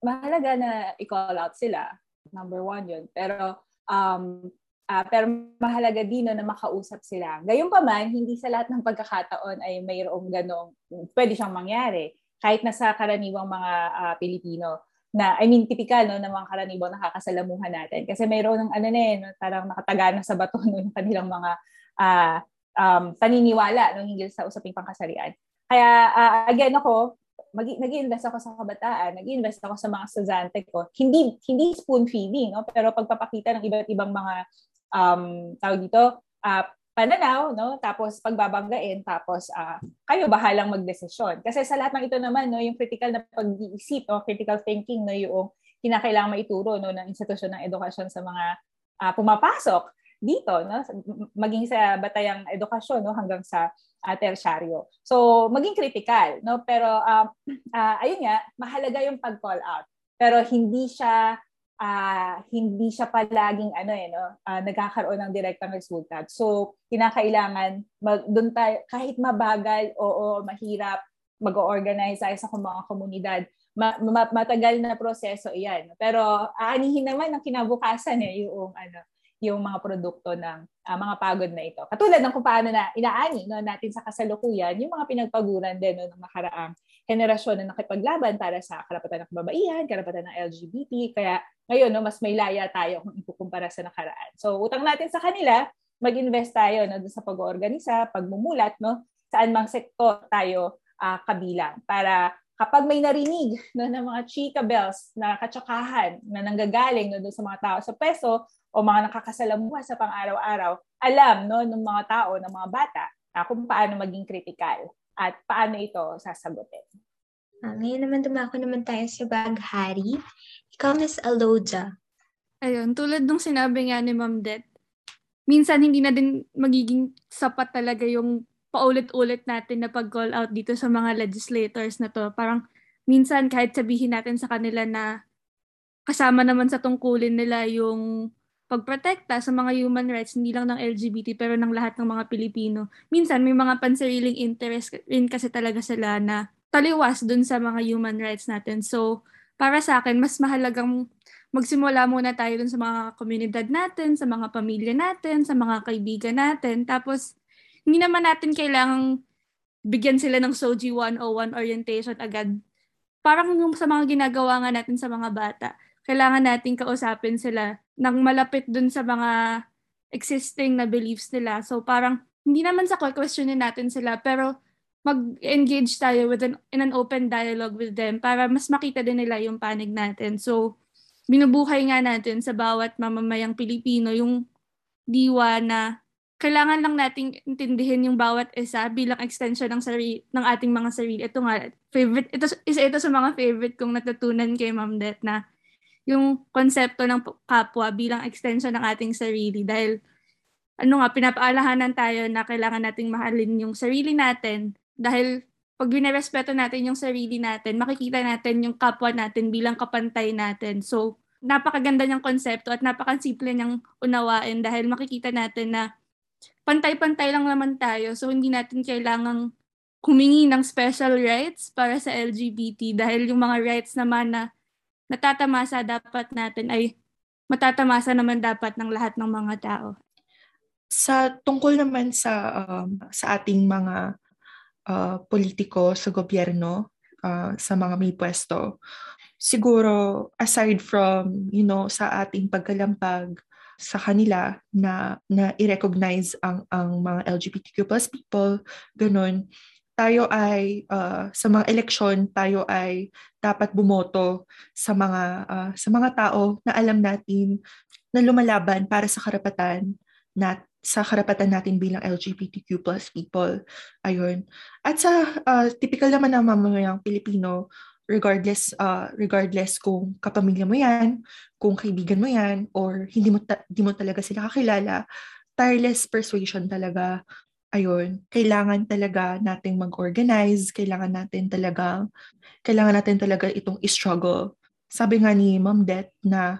Mahalaga na i-call out sila. Number one yun. Pero um, Uh, pero mahalaga din no, na makausap sila. Gayun pa man, hindi sa lahat ng pagkakataon ay mayroong ganong, pwede siyang mangyari. Kahit na sa karaniwang mga uh, Pilipino na, I mean, typical no, ng mga karaniwang nakakasalamuhan natin. Kasi mayroon ng ano na eh, no, parang nakataga na sa bato no, yung kanilang mga uh, um, paniniwala no, hinggil sa usaping pangkasarian. Kaya uh, again ako, mag- nag-invest ako sa kabataan, nag-invest ako sa mga estudyante ko. Hindi hindi spoon feeding, no? pero pagpapakita ng iba't ibang mga um, tawag dito, uh, pananaw, no? Tapos pagbabanggain, tapos uh, kayo bahalang magdesisyon. Kasi sa lahat ng ito naman, no, yung critical na pag-iisip, no, critical thinking, no, yung kinakailangan maituro no ng institusyon ng edukasyon sa mga uh, pumapasok dito, no, maging sa batayang edukasyon, no, hanggang sa uh, tersyaryo. So, maging critical, no, pero uh, uh, ayun nga, mahalaga yung pag-call out. Pero hindi siya uh, hindi siya palaging ano eh no uh, nagkakaroon ng direktang resulta. So kinakailangan mag doon tayo kahit mabagal oo mahirap mag-organize tayo sa mga komunidad. Ma- ma- matagal na proseso 'yan. Pero aanihin naman ng kinabukasan eh yung ano yung mga produkto ng uh, mga pagod na ito. Katulad ng kung paano na inaani no, natin sa kasalukuyan yung mga pinagpaguran din no, ng nakaraang henerasyon na nakipaglaban para sa karapatan ng kababaihan, karapatan ng LGBT. Kaya ngayon, no, mas may laya tayo kung ikukumpara sa nakaraan. So, utang natin sa kanila, mag-invest tayo no, sa pag-oorganisa, pagmumulat, no, saan mang sektor tayo uh, kabilang para kapag may narinig no, ng mga chika bells na katsakahan na nanggagaling no, doon sa mga tao sa peso o mga nakakasalamuha sa pang-araw-araw, alam no, ng mga tao, ng mga bata, uh, kung paano maging critical at paano ito sasagutin. Ah, ngayon naman dumako naman tayo sa baghari. Ikaw, Miss Aloja. Ayun, tulad nung sinabi nga ni Ma'am Det, minsan hindi na din magiging sapat talaga yung paulit-ulit natin na pag-call out dito sa mga legislators na to. Parang minsan kahit sabihin natin sa kanila na kasama naman sa tungkulin nila yung pagprotekta sa mga human rights, hindi lang ng LGBT pero ng lahat ng mga Pilipino. Minsan may mga pansariling interest rin kasi talaga sila na taliwas dun sa mga human rights natin. So, para sa akin, mas mahalagang magsimula muna tayo dun sa mga komunidad natin, sa mga pamilya natin, sa mga kaibigan natin. Tapos, hindi naman natin kailangang bigyan sila ng SOGI 101 orientation agad. Parang sa mga ginagawa nga natin sa mga bata, kailangan natin kausapin sila ng malapit dun sa mga existing na beliefs nila. So parang hindi naman sa questionin natin sila, pero mag-engage tayo with an, in an open dialogue with them para mas makita din nila yung panig natin. So, binubuhay nga natin sa bawat mamamayang Pilipino yung diwa na kailangan lang nating intindihin yung bawat isa bilang extension ng sarili ng ating mga sarili. Ito nga favorite ito isa ito sa mga favorite kong natutunan kay Ma'am Det na yung konsepto ng kapwa bilang extension ng ating sarili dahil ano nga pinapaalahanan tayo na kailangan nating mahalin yung sarili natin dahil pag binerespeto natin yung sarili natin, makikita natin yung kapwa natin bilang kapantay natin. So, napakaganda niyang konsepto at napakasimple niyang unawain dahil makikita natin na pantay-pantay lang naman tayo. So, hindi natin kailangang humingi ng special rights para sa LGBT dahil yung mga rights naman na natatamasa dapat natin ay matatamasa naman dapat ng lahat ng mga tao. Sa tungkol naman sa um, sa ating mga uh, politiko sa gobyerno, uh, sa mga may pwesto, siguro aside from you know sa ating pagkalampag sa kanila na na i-recognize ang ang mga LGBTQ plus people ganun tayo ay uh, sa mga eleksyon tayo ay dapat bumoto sa mga uh, sa mga tao na alam natin na lumalaban para sa karapatan na sa karapatan natin bilang LGBTQ plus people. Ayun. At sa uh, typical naman ng mamamayang Pilipino, regardless uh, regardless kung kapamilya mo yan, kung kaibigan mo yan, or hindi mo, ta- hindi mo talaga sila kakilala, tireless persuasion talaga. Ayun, kailangan talaga nating mag-organize, kailangan natin talaga, kailangan natin talaga itong struggle. Sabi nga ni Ma'am Det na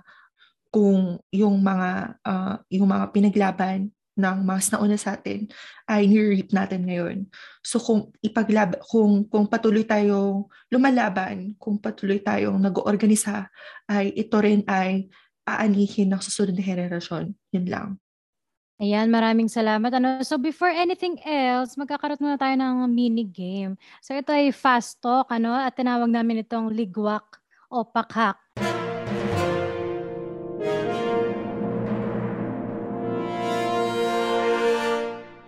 kung yung mga uh, yung mga pinaglaban ng mas nauna sa atin ay ni-reap natin ngayon. So kung ipaglab kung kung patuloy tayong lumalaban, kung patuloy tayong nag-oorganisa, ay ito rin ay aanihin ng susunod na henerasyon. Yun lang. Ayan, maraming salamat. Ano, so before anything else, magkakaroon muna tayo ng mini game. So ito ay fast talk, ano, at tinawag namin itong ligwak o pakhak.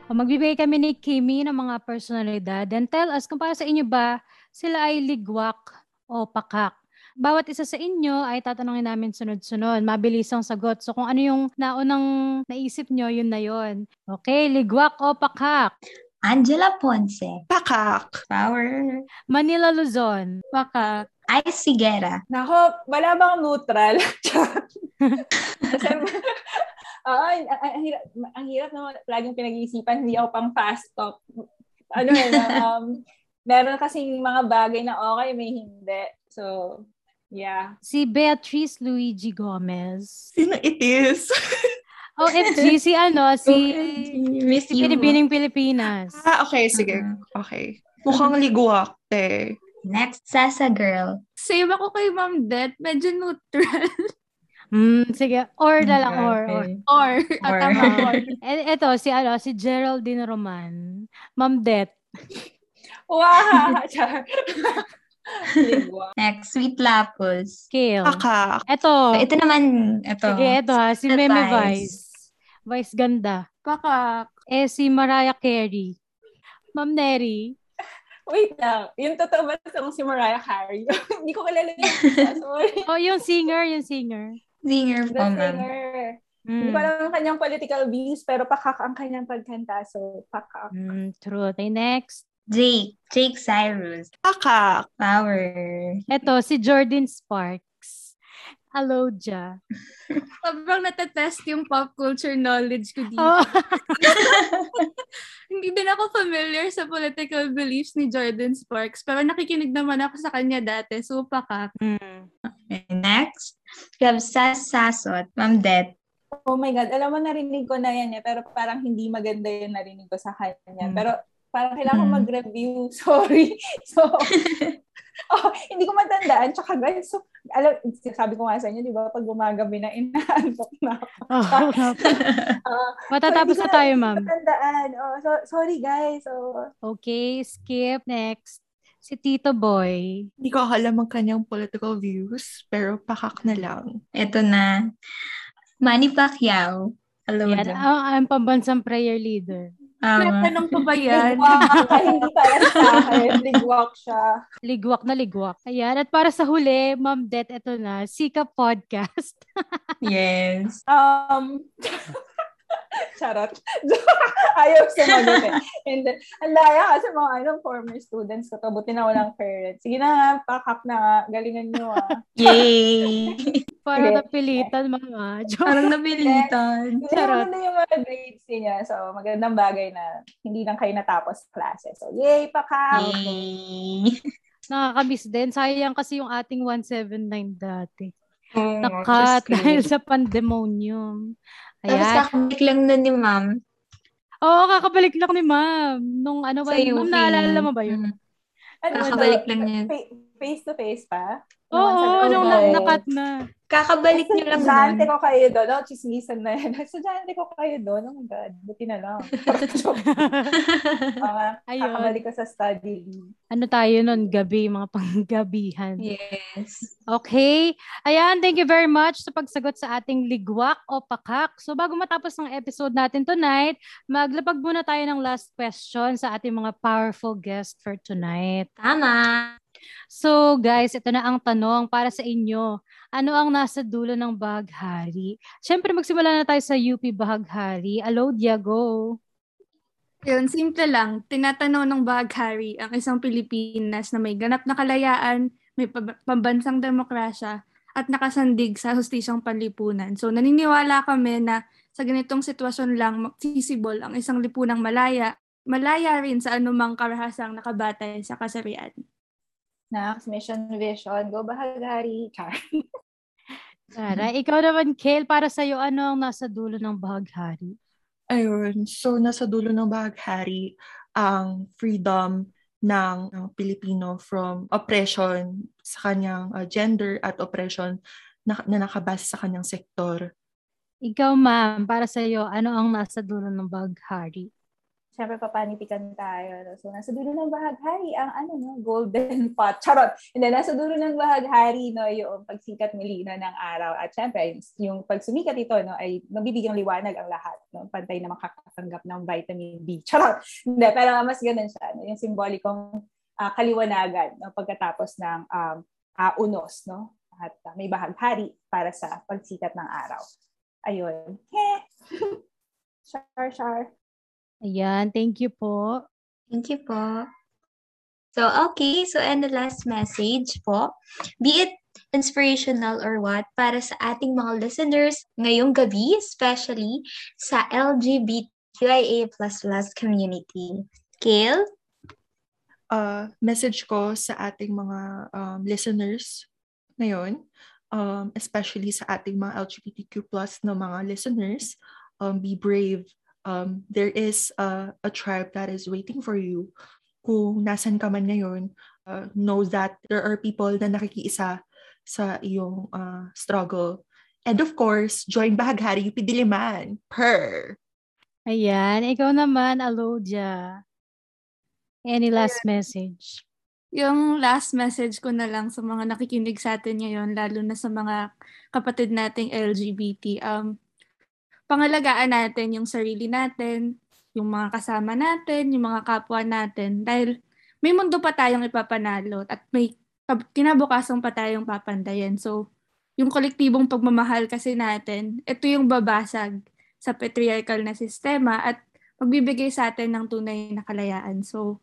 O magbibigay kami ni Kimi ng mga personalidad. Then tell us kung para sa inyo ba sila ay ligwak o pakak. Bawat isa sa inyo ay tatanungin namin sunod-sunod. Mabilis ang sagot. So kung ano yung naunang naisip nyo, yun na yun. Okay, ligwak o pakak? Angela Ponce. Pakak. Power. Manila Luzon. Pakak. Ice Figuera. Nako, wala bang neutral? Oo, ang, ang, hirap, ang hirap naman laging pinag-iisipan, hindi ako pang fast talk. Ano eh, um, meron kasing mga bagay na okay, may hindi. So, yeah. Si Beatrice Luigi Gomez. Sino it is? OMG, si ano, si, Miss si Pilipinas. ah, okay, sige. Okay. Mukhang ligwak, te. Next, Sasa Girl. Same ako kay Ma'am Det. Medyo neutral. Mm, sige, or na lang, or, or. or. At Or. tama, or. E, ito, si, ano, si Geraldine Roman. Ma'am Det. Wow! Next, Sweet Lapus. Kale. Pakak. Ito. Ito naman, ito. Sige, ito ha. Si Vice. Meme Vice. Vice ganda. Pakak. Eh, si Mariah Carey. Ma'am Neri. Wait lang. Yung totoo ba sa si Mariah Carey? Hindi ko kilala yung Sorry. Oh, yung singer, yung singer. Singer po, ma'am. singer. Hindi Mm. ko alam ang kanyang political views, pero pakak ang kanyang pagkanta. So, pakak. Mm, true. Okay, next. Jake. Jake Cyrus. Akak. Power. Ito, si Jordan Sparks. Hello, Ja. Sobrang natetest yung pop culture knowledge ko dito. Oh. Hindi din ako familiar sa political beliefs ni Jordan Sparks, pero nakikinig naman ako sa kanya dati. So, pakak. Mm. Okay, next. We have Sas Sasot. Ma'am Det. Oh my God. Alam mo, narinig ko na yan eh. Pero parang hindi maganda yung narinig ko sa kanya. Mm. Pero parang kailangan ko Mm. mag-review. Sorry. So, oh, hindi ko matandaan. Tsaka guys, so, alam, sabi ko nga sa inyo, di ba, pag gumagabi na, inaantok na ako. Oh, Ah, Matatapos so, na tayo, ma'am. Matandaan. Oh, so, sorry guys. Oh. Okay, skip. Next. Si Tito Boy. Hindi ko alam ang kanyang political views, pero pakak na lang. Ito na. Manny Pacquiao. Hello, Yan, dyan. ang, ang pambansang prayer leader. Tama. Tanong ko ba yan? Ligwak. Ay, hindi para sa akin. Ligwak siya. Ligwak na ligwak. Ayan. At para sa huli, Ma'am Det, ito na. Sika Podcast. Yes. Um, charot. Ayaw sumagot eh. And then, ang daya kasi mga ano, former students ko to. Buti na walang parents. Sige na nga, pakak na nga. Galingan nyo ah. Yay! Para Okay. napilitan, mga. Parang napilitan. Hindi Charot. maganda yung mga grades niya. So, magandang bagay na hindi lang kayo natapos klase. So, yay, pakak! Yay! Nakakamiss din. Sayang kasi yung ating 179 dati. Oh, Nakat Diyos ko. dahil sa pandemonium. Tapos Ayan. kakabalik lang nun ni ma'am. Oo, kakabalik lang ni ma'am. Nung ano ba, yun? ma'am, naalala mo ba yun? Mm. Ano Kakabalik to? lang niya. Fa- Face-to-face pa? Oo, Naman sa nung na- nakat na. Kakabalik niyo lang Estudyante ko kayo doon. No, chismisan na yan. Estudyante ko kayo doon. Oh my God. Buti na lang. Mga Ayun. kakabalik ko sa study leave. ano tayo nun? Gabi, mga panggabihan. Yes. Okay. Ayan, thank you very much sa pagsagot sa ating ligwak o pakak. So bago matapos ang episode natin tonight, maglapag muna tayo ng last question sa ating mga powerful guest for tonight. Tama. So guys, ito na ang tanong para sa inyo. Ano ang nasa dulo ng bahaghari? Siyempre magsimula na tayo sa UP Bahaghari. Hello, Diago. Yun, simple lang. Tinatanong ng Baghari ang isang Pilipinas na may ganap na kalayaan, may pambansang demokrasya, at nakasandig sa hustisyang panlipunan. So naniniwala kami na sa ganitong sitwasyon lang feasible ang isang lipunang malaya, malaya rin sa anumang karahasang nakabatay sa kasarian. Next, mission vision. Go Bahaghari. Char. Tara, ikaw naman, Kale, para sa'yo, ano ang nasa dulo ng bahaghari? Ayun, so nasa dulo ng bahaghari ang freedom ng ng Pilipino from oppression sa kanyang uh, gender at oppression na, na nakabase sa kanyang sektor. Ikaw, ma'am, para sa'yo, ano ang nasa dulo ng bahaghari? Siyempre, papanitikan tayo. So, nasa dulo ng bahaghari ang ano, no, golden pot. Charot! Hindi, nasa dulo ng bahaghari, no, yung pagsikat muli no, ng araw. At syempre, yung pag sumikat ito, no, ay mabibigyang liwanag ang lahat. No? Pantay na makakatanggap ng vitamin D. Charot! Hindi, pero mas ganun siya. No? Yung simbolikong ah, kaliwanagan no? pagkatapos ng um, ah, unos. No? At ah, may bahaghari para sa pagsikat ng araw. Ayun. Heh! Char, char. Ayan, thank you po. Thank you po. So, okay. So, and the last message po, be it inspirational or what, para sa ating mga listeners ngayong gabi, especially sa LGBTQIA++ community. Kale? uh, message ko sa ating mga um, listeners ngayon, um, especially sa ating mga LGBTQ plus na mga listeners, um, be brave. Um, there is a, a tribe that is waiting for you. Kung nasan ka man ngayon, uh, know that there are people na nakikiisa sa iyong uh, struggle. And of course, join Bahaghari UP Diliman. Per! Ayan, ikaw naman, Alodia. Any last message? Yung last message ko na lang sa mga nakikinig sa atin ngayon, lalo na sa mga kapatid nating LGBT, um, pangalagaan natin yung sarili natin, yung mga kasama natin, yung mga kapwa natin. Dahil may mundo pa tayong ipapanalo at may kab- kinabukasan pa tayong papandayan. So, yung kolektibong pagmamahal kasi natin, ito yung babasag sa patriarchal na sistema at magbibigay sa atin ng tunay na kalayaan. So,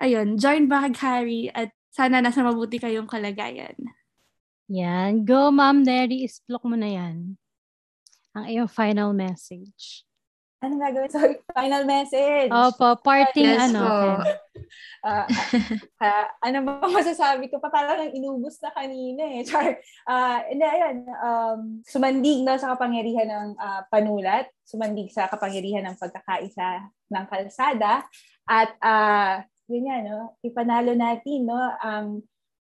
ayun, join Bahaghari at sana nasa mabuti kayong kalagayan. Yan. Go, Ma'am Neri. Isplok mo na yan. Ang iyong final message. Ano gagawin? Sorry, final message. Opo, parting Yes ano. po. Ah, ah, ano ba masasabi ko pa? Parang inubos na kanina eh. Char. Ah, hindi, ayun. Um, sumandig no, sa kapangyarihan ng ah, panulat. Sumandig sa kapangyarihan ng pagkakaisa ng kalsada. At ah, yun yan, no? ipanalo natin no, ang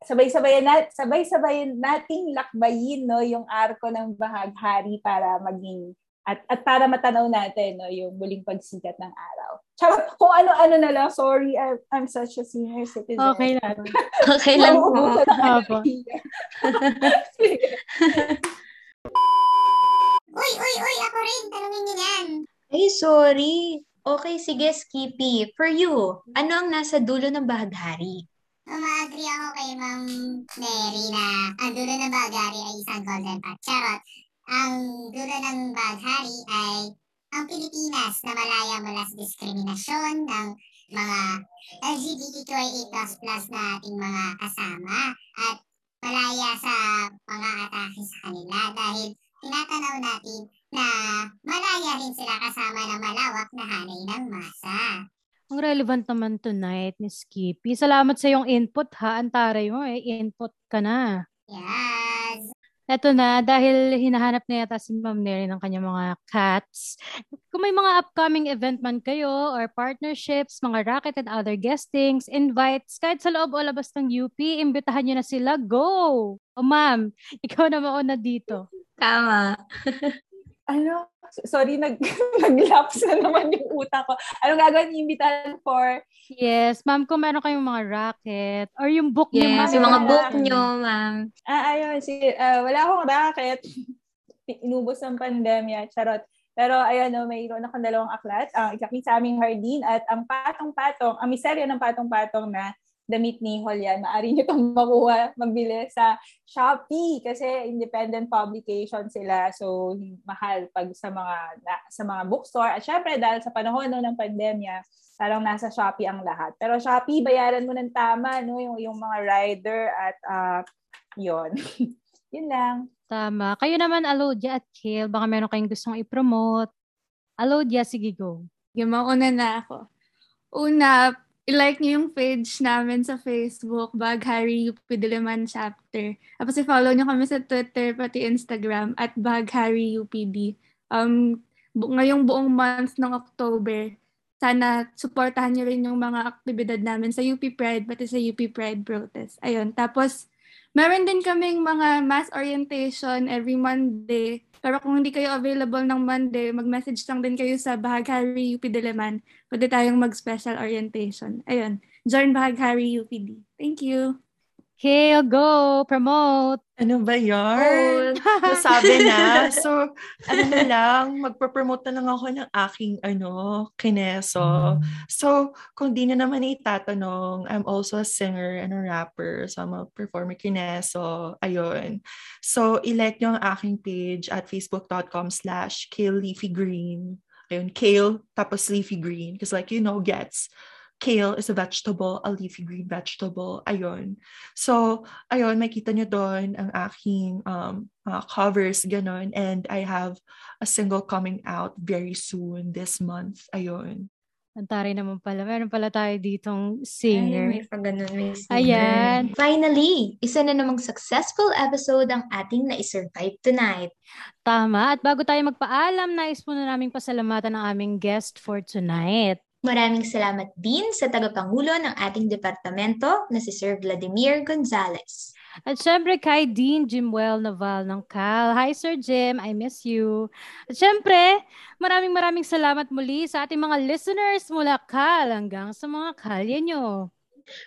sabay-sabayan nat sabay-sabayan nating lakbayin no yung arko ng bahaghari para maging at at para matanaw natin no yung muling pagsikat ng araw. Charot, kung ano-ano na lang, sorry, I'm, I'm such a senior citizen. Okay lang. Okay lang po. Opo. Uy, uy, uy, ako rin. Tanungin niyo yan. Ay, sorry. Okay, sige, Skippy. For you, ano ang nasa dulo ng bahaghari? Umaagree ako kay Ma'am Mary na ang dulo ng bagari ay isang golden path. Charot. Ang dulo ng baghari ay ang Pilipinas na malaya mula sa diskriminasyon ng mga LGBTQIA++ na ating mga kasama at malaya sa mga atake sa kanila dahil tinatanaw natin na malaya rin sila kasama ng malawak na hanay ng masa. Ang relevant naman tonight ni Skippy. Salamat sa iyong input ha. Antaray mo eh. Input ka na. Yes! Eto na, dahil hinahanap na yata si Ma'am Neri ng kanyang mga cats. Kung may mga upcoming event man kayo or partnerships, mga racket and other guestings, invites, kahit sa loob o labas ng UP, imbitahan nyo na sila. Go! O ma'am, ikaw na mauna dito. Tama. ano, sorry, nag, nag-lapse na naman yung utak ko. Anong gagawin yung imbitahan for? Yes, ma'am, kung meron kayong mga racket or yung book niyo, Yes, ma'am. yung mga book nyo, ma'am. Ah, ayun, si, ah, wala akong racket. Inubos ng pandemya, charot. Pero ayan, no, mayroon akong dalawang aklat. Ang ikakit sa aming hardin at ang patong-patong, ang miseryo ng patong-patong na damit ni Holyan. Maari nyo itong makuha, magbili sa Shopee kasi independent publication sila. So, mahal pag sa mga na, sa mga bookstore. At syempre, dahil sa panahon no, ng pandemya, parang nasa Shopee ang lahat. Pero Shopee, bayaran mo ng tama, no? Yung, yung mga rider at uh, yon Yun lang. Tama. Kayo naman, Alodia at Kale, baka meron kayong gustong i-promote. Alodia, sige go. Yung mauna na ako. Una, i-like niyo yung page namin sa Facebook, Baghari UP Diliman Chapter. Tapos i-follow niyo kami sa Twitter, pati Instagram, at Baghari UPD. Um, bu- ngayong buong month ng October, sana supportahan niyo rin yung mga aktibidad namin sa UP Pride, pati sa UP Pride Protest. Ayun. Tapos, meron din kaming mga mass orientation every Monday. Pero kung hindi kayo available ng Monday, mag-message lang din kayo sa Bahaghari UP Diliman. Pwede tayong mag-special orientation. Ayun. Join Bahaghari UPD. Thank you. Kale, go! Promote! Ano ba yarn? Sabi na. So, ano na lang, magpa-promote na lang ako ng aking, ano, kineso. So, kung di na naman itatanong, I'm also a singer and a rapper. So, I'm a performer kineso. Ayun. So, ilike nyo ang aking page at facebook.com slash kale leafy green. Ayun, kale, tapos leafy green. Because like, you know, gets kale is a vegetable, a leafy green vegetable. Ayun. So, ayun, makita nyo doon ang aking um, mga covers, ganun. And I have a single coming out very soon this month. Ayun. Antari naman pala. Meron pala tayo ditong Ay, singer. may pa ganun, may singer. Ayan. Finally, isa na namang successful episode ang ating na-survive tonight. Tama. At bago tayo magpaalam, nais muna naming pasalamatan ang aming guest for tonight. Maraming salamat din sa tagapangulo ng ating departamento na si Sir Vladimir Gonzales. At syempre kay Dean Jimwell Naval ng CAL. Hi Sir Jim, I miss you. At syempre, maraming maraming salamat muli sa ating mga listeners mula CAL hanggang sa mga kalye nyo.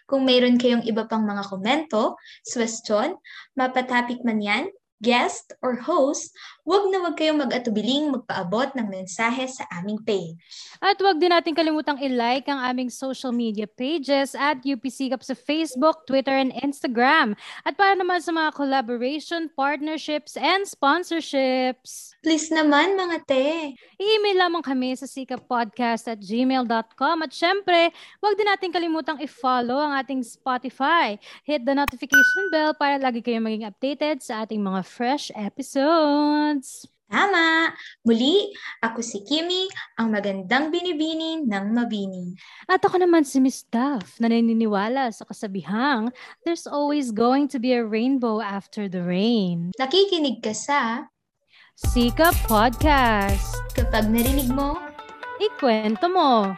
Kung mayroon kayong iba pang mga komento, suwestyon, mapatapik man yan, guest, or host, huwag na huwag kayong mag-atubiling magpaabot ng mensahe sa aming page. At huwag din natin kalimutang i-like ang aming social media pages at UP Sikap sa Facebook, Twitter, and Instagram. At para naman sa mga collaboration, partnerships, and sponsorships, Please naman mga te. i-email lamang kami sa sikappodcast at gmail.com. At syempre, huwag din natin kalimutang i-follow ang ating Spotify. Hit the notification bell para lagi kayong maging updated sa ating mga fresh episodes. Tama! Muli, ako si Kimi, ang magandang binibini ng mabini. At ako naman si Miss Duff na naniniwala sa kasabihang, there's always going to be a rainbow after the rain. Nakikinig ka sa Sika Podcast. kapag narinig mo Ikwento mo.